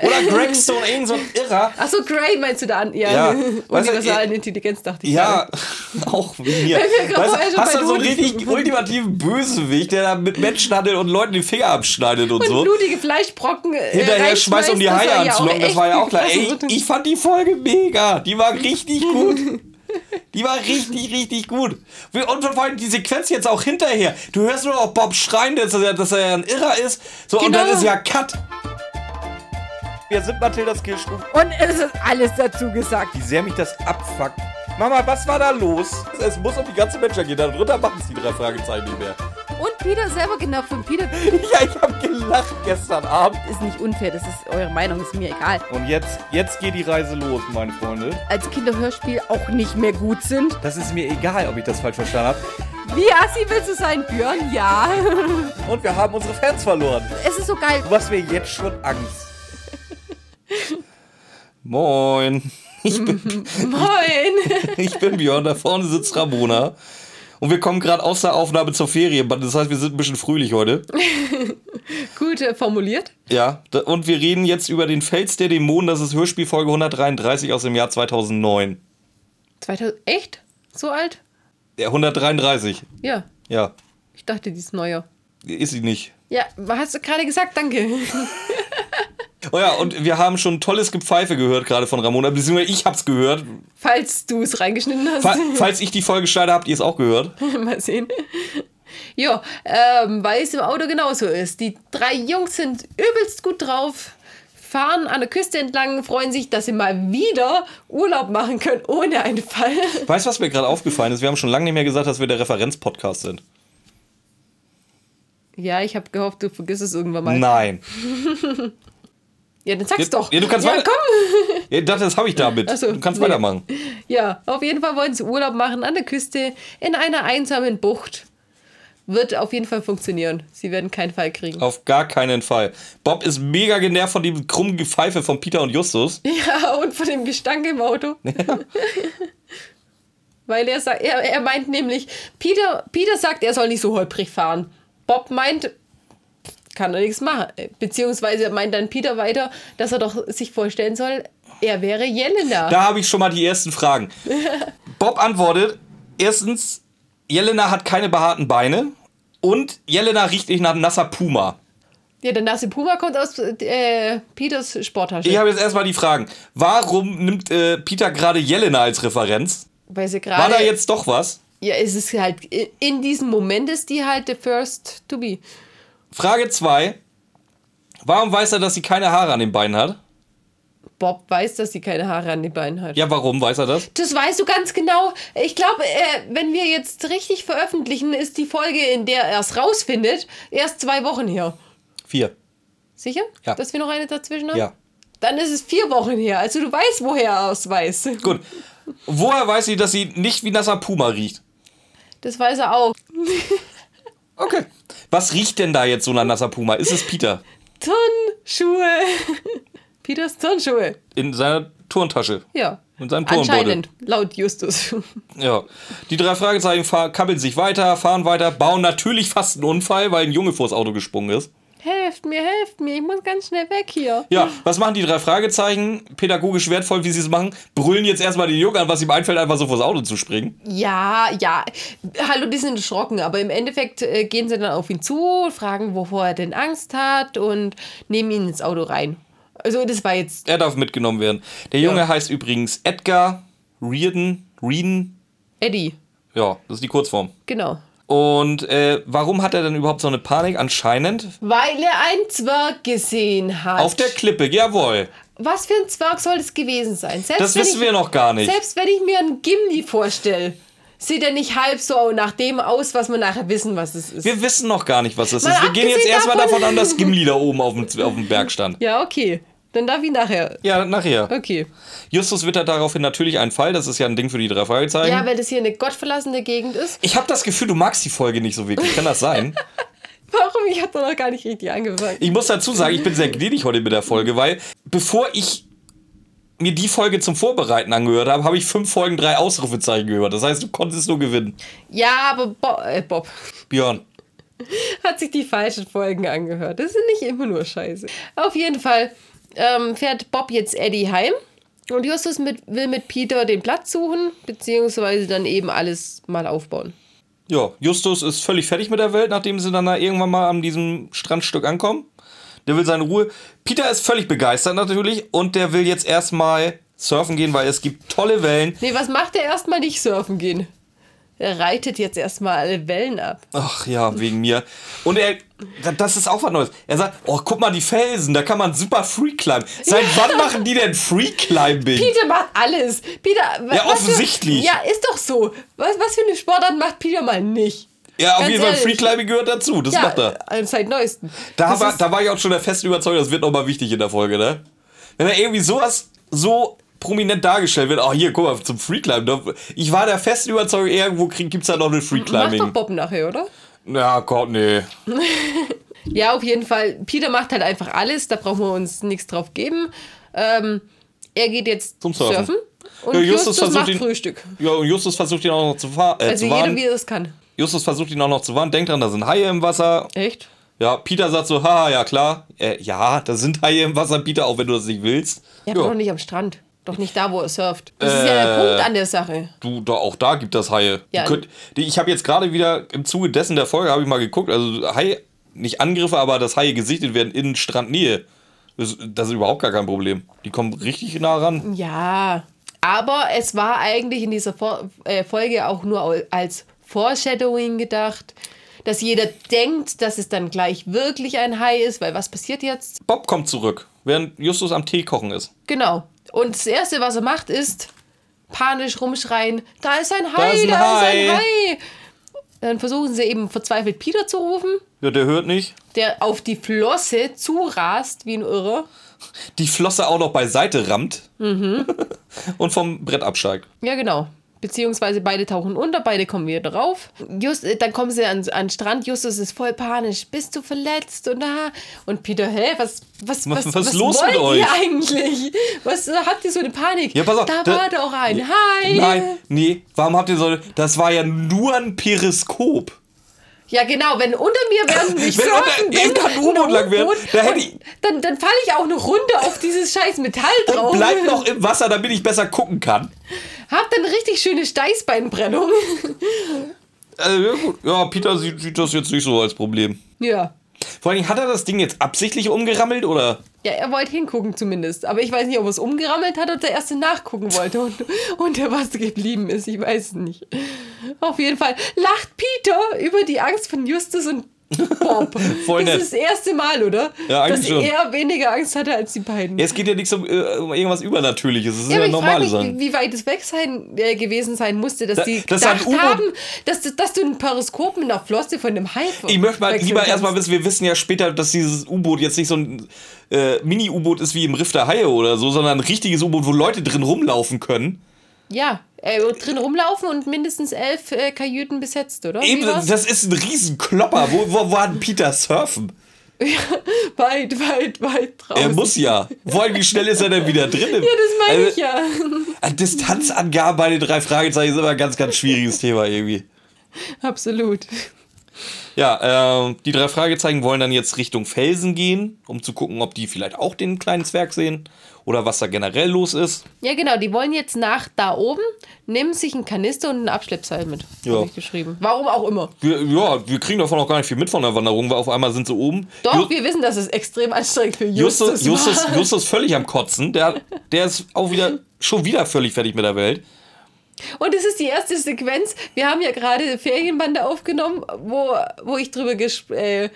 Oder Greg Stone, irgend so ein Irrer. Achso, Gray meinst du da an? Ja, Ja, universalen Intelligenz dachte ich. Ja, auch wie mir. Gerade Weißt hast du so einen richtig ultimativen Bösewicht, der da mit Menschen handelt und Leuten die Finger abschneidet und, Und so. blutige Fleischbrocken äh, Hinterher schmeißt um die Haie anzulocken, das war ja auch klar. Ey, wird. ich fand die Folge mega. Die war richtig gut. Die war richtig, richtig gut. Und vor allem die Sequenz jetzt auch hinterher. Du hörst nur noch Bob schreien, dass er, dass er ein Irrer ist. So, und Genau. dann ist ja Cut. Wir sind Mathildas Kirschkuchen. Und es ist alles dazu gesagt. Wie sehr mich das abfuckt. Mama, was war da los? Es muss um die ganze Menschheit gehen. Darunter machen es die drei Fragezeichen nicht mehr. Und Peter selber genau von Peter Ja, ich habe gelacht gestern Abend. ist nicht unfair, das ist eure Meinung, ist mir egal. Und jetzt, jetzt geht die Reise los, meine Freunde. Als Kinderhörspiel auch nicht mehr gut sind. Das ist mir egal, ob ich das falsch verstanden habe. Wie assi willst du sein, Björn? Ja. Und wir haben unsere Fans verloren. Es ist so geil. Du machst mir jetzt schon Angst. Moin. Ich bin, Moin. ich bin Björn, da vorne sitzt Ramona. Und wir kommen gerade aus der Aufnahme zur Ferie. Das heißt, wir sind ein bisschen fröhlich heute. Gut äh, formuliert. Ja, und wir reden jetzt über den Fels der Dämonen. Das ist Hörspielfolge 133 aus dem Jahr 2009. 2000, echt? So alt? Ja, 133. Ja. Ja, Ich dachte, die ist neuer. ist sie nicht. Ja, hast du gerade gesagt, danke. Oh ja, und wir haben schon tolles Gepfeife gehört gerade von Ramona. Beziehungsweise ich hab's gehört. Falls du es reingeschnitten hast. Fa falls ich die Folge schneide, habt ihr es auch gehört. Mal sehen. Ja, ähm, weil es im Auto genauso ist. Die drei Jungs sind übelst gut drauf, fahren an der Küste entlang, freuen sich, dass sie mal wieder Urlaub machen können ohne einen Fall. Weißt du, was mir gerade aufgefallen ist? Wir haben schon lange nicht mehr gesagt, dass wir der Referenz-Podcast sind. Ja, ich habe gehofft, du vergisst es irgendwann mal. Nein. Ja, dann sag's Ja, doch. ja, du kannst ja, weiter- komm. Ja, das das habe ich damit. So, du kannst nee. weitermachen. Ja, auf jeden Fall wollen sie Urlaub machen an der Küste in einer einsamen Bucht. Wird auf jeden Fall funktionieren. Sie werden keinen Fall kriegen. Auf gar keinen Fall. Bob ist mega genervt von dem krummen Gepfeife von Peter und Justus. Ja, und von dem Gestank im Auto. Weil er sagt, er, er meint nämlich, Peter, Peter sagt, er soll nicht so holprig fahren. Bob meint, kann er nichts machen. Beziehungsweise meint dann Peter weiter, dass er doch sich vorstellen soll, er wäre Jelena. Da habe ich schon mal die ersten Fragen. Bob antwortet: Erstens, Jelena hat keine behaarten Beine und Jelena riecht nicht nach nasser Puma. Ja, der nasse Puma kommt aus äh, Peters Sporttasche. Ich habe jetzt erstmal die Fragen. Warum nimmt äh, Peter gerade Jelena als Referenz? weil sie War da gerade. jetzt doch was? Ja, es ist halt, in diesem Moment ist die halt the first to be. Frage 2. Warum weiß er, dass sie keine Haare an den Beinen hat? Bob weiß, dass sie keine Haare an den Beinen hat. Ja, warum weiß er das? Das weißt du ganz genau. Ich glaube, äh, wenn wir jetzt richtig veröffentlichen, ist die Folge, in der er es rausfindet, erst zwei Wochen her. Vier. Sicher? Ja. Dass wir noch eine dazwischen haben? Ja. Dann ist es vier Wochen her. Also du weißt, woher er es weiß. Gut. Woher weiß sie, dass sie nicht wie nasser Puma riecht? Das weiß er auch. Okay. Was riecht denn da jetzt so nach nasser Puma? Ist es Peter? Turnschuhe. Peters Turnschuhe. In seiner Turntasche. Ja. In seinem Turnbeutel. Anscheinend, laut Justus. Ja. Die drei Fragezeichen kabbeln sich weiter, fahren weiter, bauen natürlich fast einen Unfall, weil ein Junge vors Auto gesprungen ist. Helft mir, helft mir, ich muss ganz schnell weg hier. Ja, was machen die drei Fragezeichen? Pädagogisch wertvoll, wie sie es machen, brüllen jetzt erstmal den Jungen an, was ihm einfällt, einfach so vors Auto zu springen. Ja, ja. Hallo, die sind erschrocken, aber im Endeffekt äh, gehen sie dann auf ihn zu, fragen, wovor er denn Angst hat und nehmen ihn ins Auto rein. Also das war jetzt, Er darf mitgenommen werden. Der Junge Ja. heißt übrigens Edgar Reardon. Reardon. Eddie, Ja, das ist die Kurzform. genau. Und äh, warum hat er denn überhaupt so eine Panik? Anscheinend Weil er einen Zwerg gesehen hat. auf der Klippe, jawohl. Was für ein Zwerg soll das gewesen sein? Selbst Das wissen ich, wir noch gar nicht. Selbst wenn ich mir einen Gimli vorstelle, sieht er nicht halb so nach dem aus, was wir nachher wissen, was es ist. Wir wissen noch gar nicht, was Mal ist. Wir gehen jetzt erstmal davon- davon an, dass Gimli da oben auf dem, auf dem Berg stand. ja, okay. Dann darf ich nachher. Ja, nachher. Okay. Justus wittert daraufhin natürlich einen Fall. Das ist ja ein Ding für die drei Fragezeichen. Ja, weil das hier eine gottverlassene Gegend ist. ich habe das Gefühl, du magst die Folge nicht so wirklich. Kann das sein? Warum? Ich habe noch gar nicht richtig angefangen. Ich muss dazu sagen, ich bin sehr gnädig heute mit der Folge, weil bevor ich mir die Folge zum Vorbereiten angehört habe, habe ich fünf Folgen drei Ausrufezeichen gehört. Das heißt, du konntest nur gewinnen. Ja, aber Bo äh, Bob Björn. hat sich die falschen Folgen angehört. Das sind nicht immer nur Scheiße. Auf jeden Fall ähm, fährt Bob jetzt Eddie heim. Und Justus mit, will mit Peter den Platz suchen, beziehungsweise dann eben alles mal aufbauen. Ja, Justus ist völlig fertig mit der Welt, nachdem sie dann da irgendwann mal an diesem Strandstück ankommen. Der will seine Ruhe. Peter ist völlig begeistert natürlich und der will jetzt erstmal surfen gehen, weil es gibt tolle Wellen. Nee, was macht er erstmal nicht surfen gehen? Er reitet jetzt erstmal alle Wellen ab. Ach ja, wegen mir. Und er, das ist auch was Neues. Er sagt, oh, guck mal die Felsen, da kann man super Free Climb. Seit ja. wann machen die denn Free Climbing? Peter macht alles. Peter, ja, offensichtlich. Für, ja, ist doch so. Was, was für eine Sportart macht Peter mal nicht? Ja, auf Ganz jeden Fall, Free Climbing gehört dazu. Das ja, macht er. Seit neuestem. Da war, da war ich auch schon der festen Überzeugung, das wird nochmal wichtig in der Folge, ne? Wenn er irgendwie sowas so prominent dargestellt wird. Oh, hier, guck mal, zum Freeclimb. Ich war der festen Überzeugung, irgendwo gibt es da noch eine Freeclimbing. Macht doch Bob nachher, oder? Ja, Gott, nee. ja, auf jeden Fall. Peter macht halt einfach alles, da brauchen wir uns nichts drauf geben. Ähm, er geht jetzt zum Surfen. surfen und ja, Justus, Justus macht ihn, Frühstück. Ja, und Justus versucht ihn auch noch zu, fahren. Äh, also zu warnen. jeder, wie er es kann. Justus versucht ihn auch noch zu warnen. Denkt dran, da sind Haie im Wasser. Echt? Ja, Peter sagt so, haha, ja klar. Äh, ja, da sind Haie im Wasser, Peter, auch wenn du das nicht willst. Ja, doch nicht am Strand. Doch nicht da, wo er surft. Das äh, ist ja der äh, Punkt an der Sache. Du, da, auch da gibt es Haie. Ja. Könnt, ich habe jetzt gerade wieder im Zuge dessen der Folge habe ich mal geguckt. Also Haie, nicht Angriffe, aber dass Haie gesichtet werden in Strandnähe. Das, das ist überhaupt gar kein Problem. Die kommen richtig nah ran. Ja, aber es war eigentlich in dieser äh, Folge auch nur als Foreshadowing gedacht dass jeder denkt, dass es dann gleich wirklich ein Hai ist, weil was passiert jetzt? Bob kommt zurück, während Justus am Tee kochen ist. Genau. Und das Erste, was er macht, ist panisch rumschreien, da ist ein Hai, da ist ein, da Hai. Ist ein Hai. Dann versuchen sie eben verzweifelt Peter zu rufen. Ja, der hört nicht. Der auf die Flosse zurast wie ein Irrer. Die Flosse auch noch beiseite rammt. Mhm. und vom Brett absteigt. Ja, genau. Beziehungsweise beide tauchen unter, beide kommen wieder drauf. Just, äh, dann kommen sie an, den Strand. Justus ist voll panisch. Bist du verletzt? Und, ah. und Peter, hä? Was, was, was, was, was ist los mit euch? Ihr eigentlich? Was habt ihr so eine Panik? Ja, pass auf, da, da war doch ein Hai. Nein, nee. Warum habt ihr so. Das war ja nur ein Periskop. Ja, genau, wenn unter mir werden mich wenn surfen unter, bin, kann U-Boot lang werden, da hätte ich, dann, dann falle ich auch noch runter auf dieses scheiß Metall drauf. Und bleib noch im Wasser, damit ich besser gucken kann. Hab dann richtig schöne Steißbeinbrennung. Äh, ja, gut. Ja, Peter sieht, sieht das jetzt nicht so als Problem. Ja. Vor allem, hat er das Ding jetzt absichtlich umgerammelt oder? Ja, er wollte hingucken zumindest. Aber ich weiß nicht, ob er es umgerammelt hat oder der erste nachgucken wollte und, und der was geblieben ist. Ich weiß es nicht. Auf jeden Fall lacht Peter über die Angst von Justus und Bob. Voll das nett. ist das erste Mal, oder? Ja, eigentlich Dass schon. er weniger Angst hatte als die beiden. Ja, es geht ja nichts um, äh, um irgendwas Übernatürliches. Es ist ja, ja normale Sachen. Wie weit es weg sein, äh, gewesen sein musste, dass da, die das gedacht haben, dass, dass du ein Periskop mit einer Flosse von einem Hai Ich möchte mal lieber erstmal wissen, wir wissen ja später, dass dieses U-Boot jetzt nicht so ein äh, Mini-U-Boot ist wie im Riff der Haie oder so, sondern ein richtiges U-Boot, wo Leute drin rumlaufen können. Ja, äh, drin rumlaufen und mindestens elf äh, Kajüten besetzt, oder? Eben, das ist ein Riesenklopper. Wo, wo war denn Peter surfen? Ja, weit, weit, weit draußen. Er muss ja. Vor allem, wie schnell ist er denn wieder drin? Ja, das meine also, ich ja. Distanzangaben bei den drei Fragezeichen ist immer ein ganz, ganz schwieriges Thema irgendwie. Absolut. Ja, äh, die drei Fragezeichen wollen dann jetzt Richtung Felsen gehen, um zu gucken, ob die vielleicht auch den kleinen Zwerg sehen oder was da generell los ist. Ja, genau, die wollen jetzt nach da oben, nehmen sich einen Kanister und einen Abschleppseil mit. Ja. Habe ich geschrieben. Warum auch immer. Wir, ja, wir kriegen davon auch gar nicht viel mit von der Wanderung, weil auf einmal sind sie oben. Doch, Just wir wissen, dass es extrem anstrengend für Justus, Justus. Justus, Justus völlig am Kotzen. Der, der ist auch wieder schon wieder völlig fertig mit der Welt. Und es ist die erste Sequenz. Wir haben ja gerade Ferienbande aufgenommen, wo, wo ich drüber äh,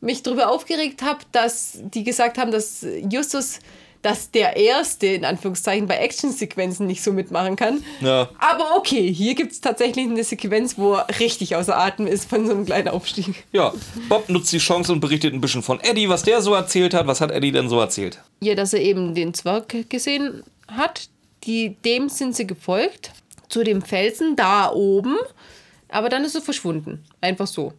mich drüber aufgeregt habe, dass die gesagt haben, dass Justus dass der Erste in Anführungszeichen bei Actionsequenzen nicht so mitmachen kann. Ja. Aber okay, hier gibt es tatsächlich eine Sequenz, wo er richtig außer Atem ist von so einem kleinen Aufstieg. Ja, Bob nutzt die Chance und berichtet ein bisschen von Eddie, was der so erzählt hat. Was hat Eddie denn so erzählt? Ja, dass er eben den Zwerg gesehen hat. Die, dem sind sie gefolgt zu dem Felsen da oben. Aber dann ist er verschwunden. Einfach so.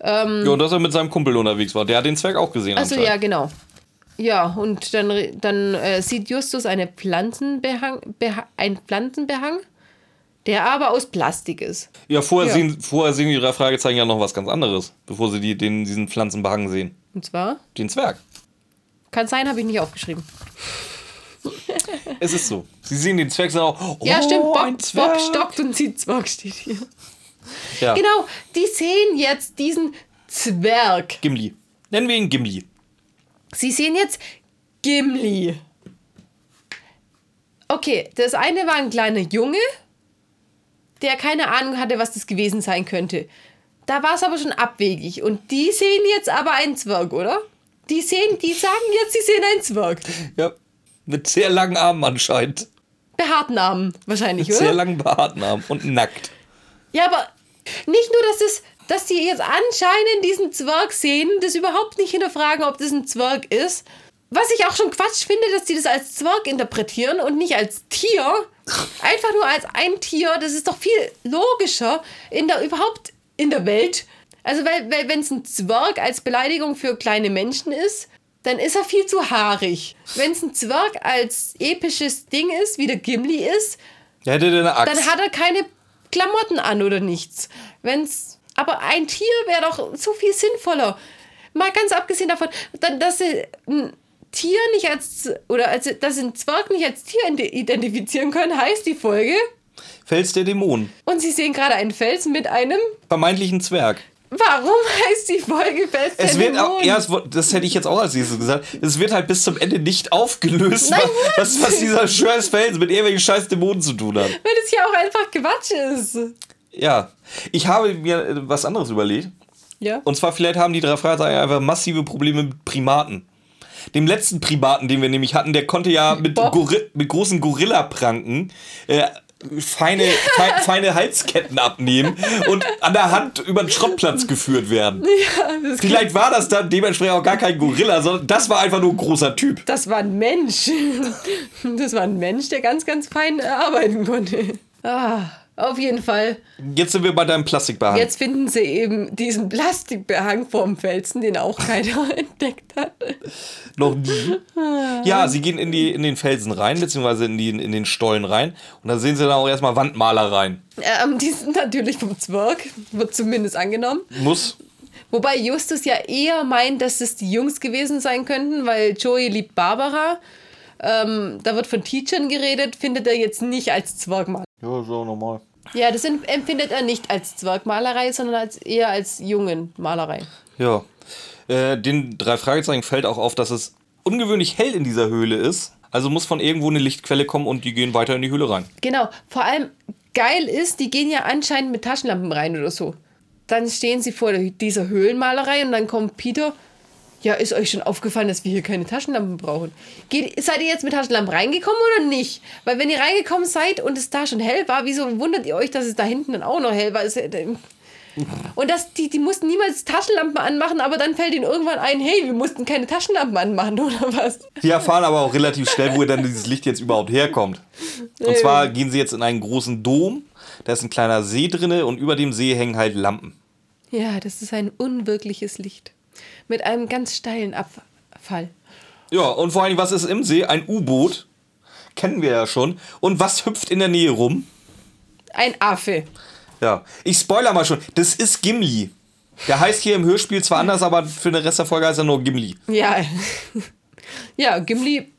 Ähm, ja, und dass er mit seinem Kumpel unterwegs war. Der hat den Zwerg auch gesehen. Also ja, genau. Ja, und dann, dann äh, sieht Justus eine Pflanzenbehang, ein Pflanzenbehang, der aber aus Plastik ist. Ja, vorher, ja. Sehen, vorher sehen die drei Fragezeichen ja noch was ganz anderes, bevor sie die, den, diesen Pflanzenbehang sehen. Und zwar? Den Zwerg. Kann sein, habe ich nicht aufgeschrieben. es ist so. Sie sehen den Zwerg so auch. Oh, ja, stimmt. Bob, Bob stockt und sieht Zwerg steht hier. Ja. Genau, die sehen jetzt diesen Zwerg. Gimli. Nennen wir ihn Gimli. Sie sehen jetzt Gimli. Okay, das eine war ein kleiner Junge, der keine Ahnung hatte, was das gewesen sein könnte. Da war es aber schon abwegig. Und die sehen jetzt aber einen Zwerg, oder? Die sehen, die sagen jetzt, sie sehen einen Zwerg. Ja, mit sehr langen Armen anscheinend. Behaarten Armen, wahrscheinlich, mit oder? Sehr langen behaarten Armen und nackt. Ja, aber nicht nur, dass es dass die jetzt anscheinend diesen Zwerg sehen, das überhaupt nicht hinterfragen, ob das ein Zwerg ist. Was ich auch schon Quatsch finde, dass die das als Zwerg interpretieren und nicht als Tier. Einfach nur als ein Tier. Das ist doch viel logischer in der überhaupt in der Welt. Also, weil, weil wenn es ein Zwerg als Beleidigung für kleine Menschen ist, dann ist er viel zu haarig. Wenn es ein Zwerg als episches Ding ist, wie der Gimli ist, ja, dann hat er keine Klamotten an oder nichts. Wenn's, aber ein Tier wäre doch so viel sinnvoller. Mal ganz abgesehen davon, dass sie ein Tier nicht als, oder als, dass sie ein Zwerg nicht als Tier identifizieren können, heißt die Folge. Fels der Dämonen. Und sie sehen gerade einen Felsen mit einem vermeintlichen Zwerg. Warum heißt die Folge Fels es wird auch, ja, das hätte ich jetzt auch als nächstes gesagt. Es wird halt bis zum Ende nicht aufgelöst, Nein, was, was dieser scheiß Felsen mit irgendwelchen scheiß Dämonen zu tun hat. Weil das ja auch einfach Quatsch ist. Ja. Ich habe mir äh, was anderes überlegt. Ja. Und zwar, vielleicht haben die drei Fragezeichen einfach massive Probleme mit Primaten. Dem letzten Primaten, den wir nämlich hatten, der konnte ja mit, mit großen Gorilla-Pranken äh, feine, fe feine Halsketten abnehmen und an der Hand über den Schrottplatz geführt werden. Ja, Vielleicht war das dann dementsprechend auch gar kein Gorilla, sondern das war einfach nur ein großer Typ. Das war ein Mensch. Das war ein Mensch, der ganz, ganz fein arbeiten konnte. Ah. Auf jeden Fall. Jetzt sind wir bei deinem Plastikbehang. Jetzt finden sie eben diesen Plastikbehang vom Felsen, den auch keiner entdeckt hat. Noch nie. Ja, sie gehen in, die, in den Felsen rein, beziehungsweise in, die, in den Stollen rein. Und da sehen sie dann auch erstmal Wandmaler rein. Ähm, die sind natürlich vom Zwerg, wird zumindest angenommen. Muss. Wobei Justus ja eher meint, dass es die Jungs gewesen sein könnten, weil Joey liebt Barbara. Ähm, da wird von Teachern geredet, findet er jetzt nicht als Zwergmaler. Ja, ist auch normal. Ja, das empfindet er nicht als Zwergmalerei, sondern als, eher als Jungenmalerei. Ja. Äh, den drei Fragezeichen fällt auch auf, dass es ungewöhnlich hell in dieser Höhle ist. Also muss von irgendwo eine Lichtquelle kommen und die gehen weiter in die Höhle rein. Genau. Vor allem geil ist, die gehen ja anscheinend mit Taschenlampen rein oder so. Dann stehen sie vor dieser Höhlenmalerei und dann kommt Peter ja, ist euch schon aufgefallen, dass wir hier keine Taschenlampen brauchen? Geht, seid ihr jetzt mit Taschenlampen reingekommen oder nicht? Weil wenn ihr reingekommen seid und es da schon hell war, wieso wundert ihr euch, dass es da hinten dann auch noch hell war? Und das, die, die mussten niemals Taschenlampen anmachen, aber dann fällt ihnen irgendwann ein, hey, wir mussten keine Taschenlampen anmachen, oder was? Die erfahren aber auch relativ schnell, wo dann dieses Licht jetzt überhaupt herkommt. Und zwar gehen sie jetzt in einen großen Dom, da ist ein kleiner See drinne und über dem See hängen halt Lampen. Ja, das ist ein unwirkliches Licht mit einem ganz steilen Abfall. Ja, und vor allem, was ist im See? Ein U-Boot. Kennen wir ja schon. Und was hüpft in der Nähe rum? Ein Affe. Ja, ich spoiler mal schon. Das ist Gimli. Der heißt hier im Hörspiel zwar anders, aber für den Rest der Folge heißt er nur Gimli. Ja. ja, Gimli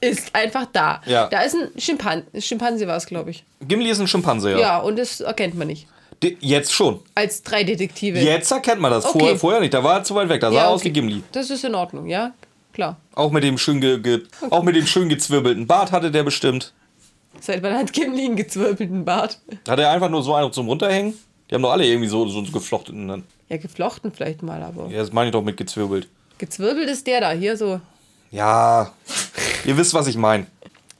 ist einfach da. Ja. Da ist ein Schimpanse, Schimpanse war es, glaube ich. Gimli ist ein Schimpanse, ja. Ja, und das erkennt man nicht. Jetzt schon. Als drei Detektive. Jetzt erkennt man das. Okay. Vorher, vorher nicht. Da war er zu weit weg. Da sah er aus wie Gimli. Das ist in Ordnung, ja? Klar. Auch mit dem schön, ge, ge okay. auch mit dem schön gezwirbelten Bart hatte der bestimmt. Seit wann hat Gimli einen gezwirbelten Bart? Hat er einfach nur so einen zum Runterhängen? Die haben doch alle irgendwie so, so geflochten. Dann. Ja, geflochten vielleicht mal, aber. Ja, das meine ich doch mit gezwirbelt. Gezwirbelt ist der da, hier so. Ja, ihr wisst, was ich meine.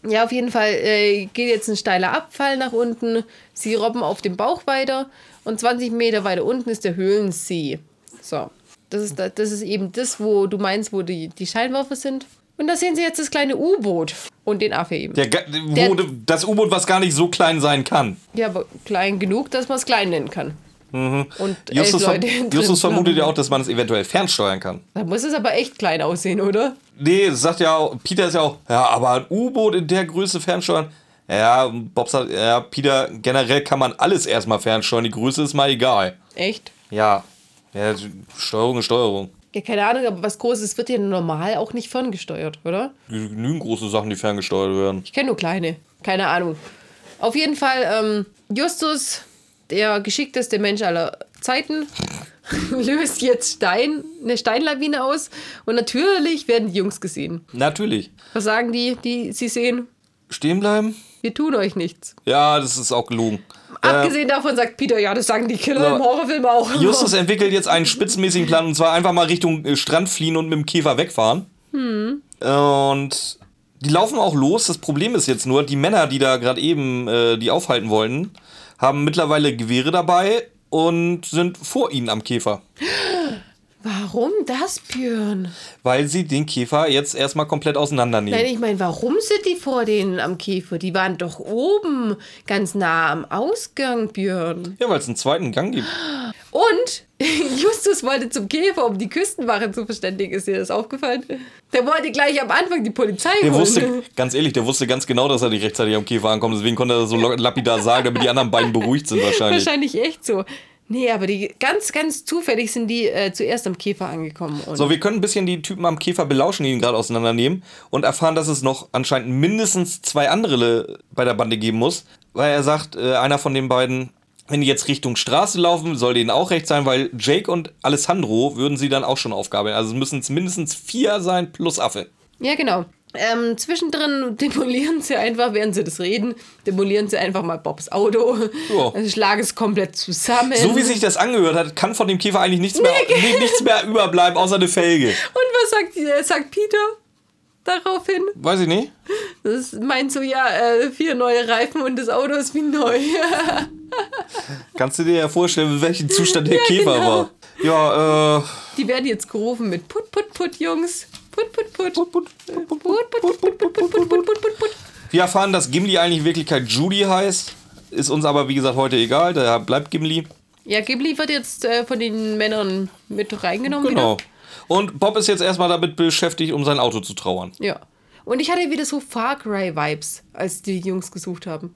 Ja, auf jeden Fall äh, geht jetzt ein steiler Abfall nach unten. Sie robben auf dem Bauch weiter und 20 Meter weiter unten ist der Höhlensee. So, das ist, das ist eben das, wo du meinst, wo die, die Scheinwerfer sind. Und da sehen sie jetzt das kleine U-Boot und den Affe eben. Der, der, das U-Boot, was gar nicht so klein sein kann. Ja, aber klein genug, dass man es klein nennen kann. Mhm. Und Justus, ver Justus vermutet ja auch, dass man es eventuell fernsteuern kann. Da muss es aber echt klein aussehen, oder? Nee, sagt ja auch, Peter ist ja auch, ja, aber ein U-Boot in der Größe fernsteuern. Ja, Bob sagt, ja, Peter, generell kann man alles erstmal fernsteuern, die Größe ist mal egal. Echt? Ja. Ja, Steuerung ist Steuerung. Ja, keine Ahnung, aber was Großes wird ja normal auch nicht ferngesteuert, oder? Genügend große Sachen, die ferngesteuert werden. Ich kenne nur kleine. Keine Ahnung. Auf jeden Fall, ähm, Justus, der geschickteste Mensch aller Zeiten, löst jetzt Stein, eine Steinlawine aus und natürlich werden die Jungs gesehen. Natürlich. Was sagen die, die sie sehen? Stehen bleiben? Wir tun euch nichts. Ja, das ist auch gelogen. Abgesehen äh, davon sagt Peter, ja, das sagen die Killer so, im Horrorfilm auch. Justus entwickelt jetzt einen spitzenmäßigen Plan und zwar einfach mal Richtung äh, Strand fliehen und mit dem Käfer wegfahren. Hm. Und die laufen auch los. Das Problem ist jetzt nur, die Männer, die da gerade eben äh, die aufhalten wollten, haben mittlerweile Gewehre dabei und sind vor ihnen am Käfer. Warum das, Björn? Weil sie den Käfer jetzt erstmal komplett auseinandernehmen. Nein, ich meine, warum sind die vor denen am Käfer? Die waren doch oben, ganz nah am Ausgang, Björn. Ja, weil es einen zweiten Gang gibt. Und Justus wollte zum Käfer, um die Küstenwache zu verständigen. Ist dir das aufgefallen? Der wollte gleich am Anfang die Polizei der holen. Wusste, ganz ehrlich, der wusste ganz genau, dass er nicht rechtzeitig am Käfer ankommt. Deswegen konnte er so lapidar sagen, damit die anderen beiden beruhigt sind wahrscheinlich. Wahrscheinlich echt so. Nee, aber die ganz, ganz zufällig sind die äh, zuerst am Käfer angekommen. so, wir können ein bisschen die Typen am Käfer belauschen, die ihn gerade auseinandernehmen und erfahren, dass es noch anscheinend mindestens zwei andere bei der Bande geben muss. Weil er sagt, äh, einer von den beiden, wenn die jetzt Richtung Straße laufen, soll denen auch recht sein, weil Jake und Alessandro würden sie dann auch schon aufgabeln. Also müssen es mindestens vier sein plus Affe. Ja, genau. Ähm, zwischendrin demolieren sie einfach, während sie das reden, demolieren sie einfach mal Bobs Auto. Ja. Also schlagen es komplett zusammen. So wie sich das angehört hat, kann von dem Käfer eigentlich nichts mehr, nee, nichts mehr überbleiben, außer eine Felge. Und was sagt, äh, sagt Peter daraufhin? Weiß ich nicht. Das meint so, ja, äh, vier neue Reifen und das Auto ist wie neu. Kannst du dir ja vorstellen, in welchem Zustand der ja, Käfer genau. war? Ja, äh. Die werden jetzt gerufen mit Put, Put, Put, Jungs. Put, put, put. Put, put. Put, put, put, put, put, put, put, put, put. Wir erfahren, dass Gimli eigentlich in Wirklichkeit Judy heißt. Ist uns aber, wie gesagt, heute egal. Da bleibt Gimli. Ja, Gimli wird jetzt äh, von den Männern mit reingenommen. Genau. Wieder. Und Bob ist jetzt erstmal damit beschäftigt, um sein Auto zu trauern. Ja. Und ich hatte wieder so Far Cry-Vibes, als die Jungs gesucht haben.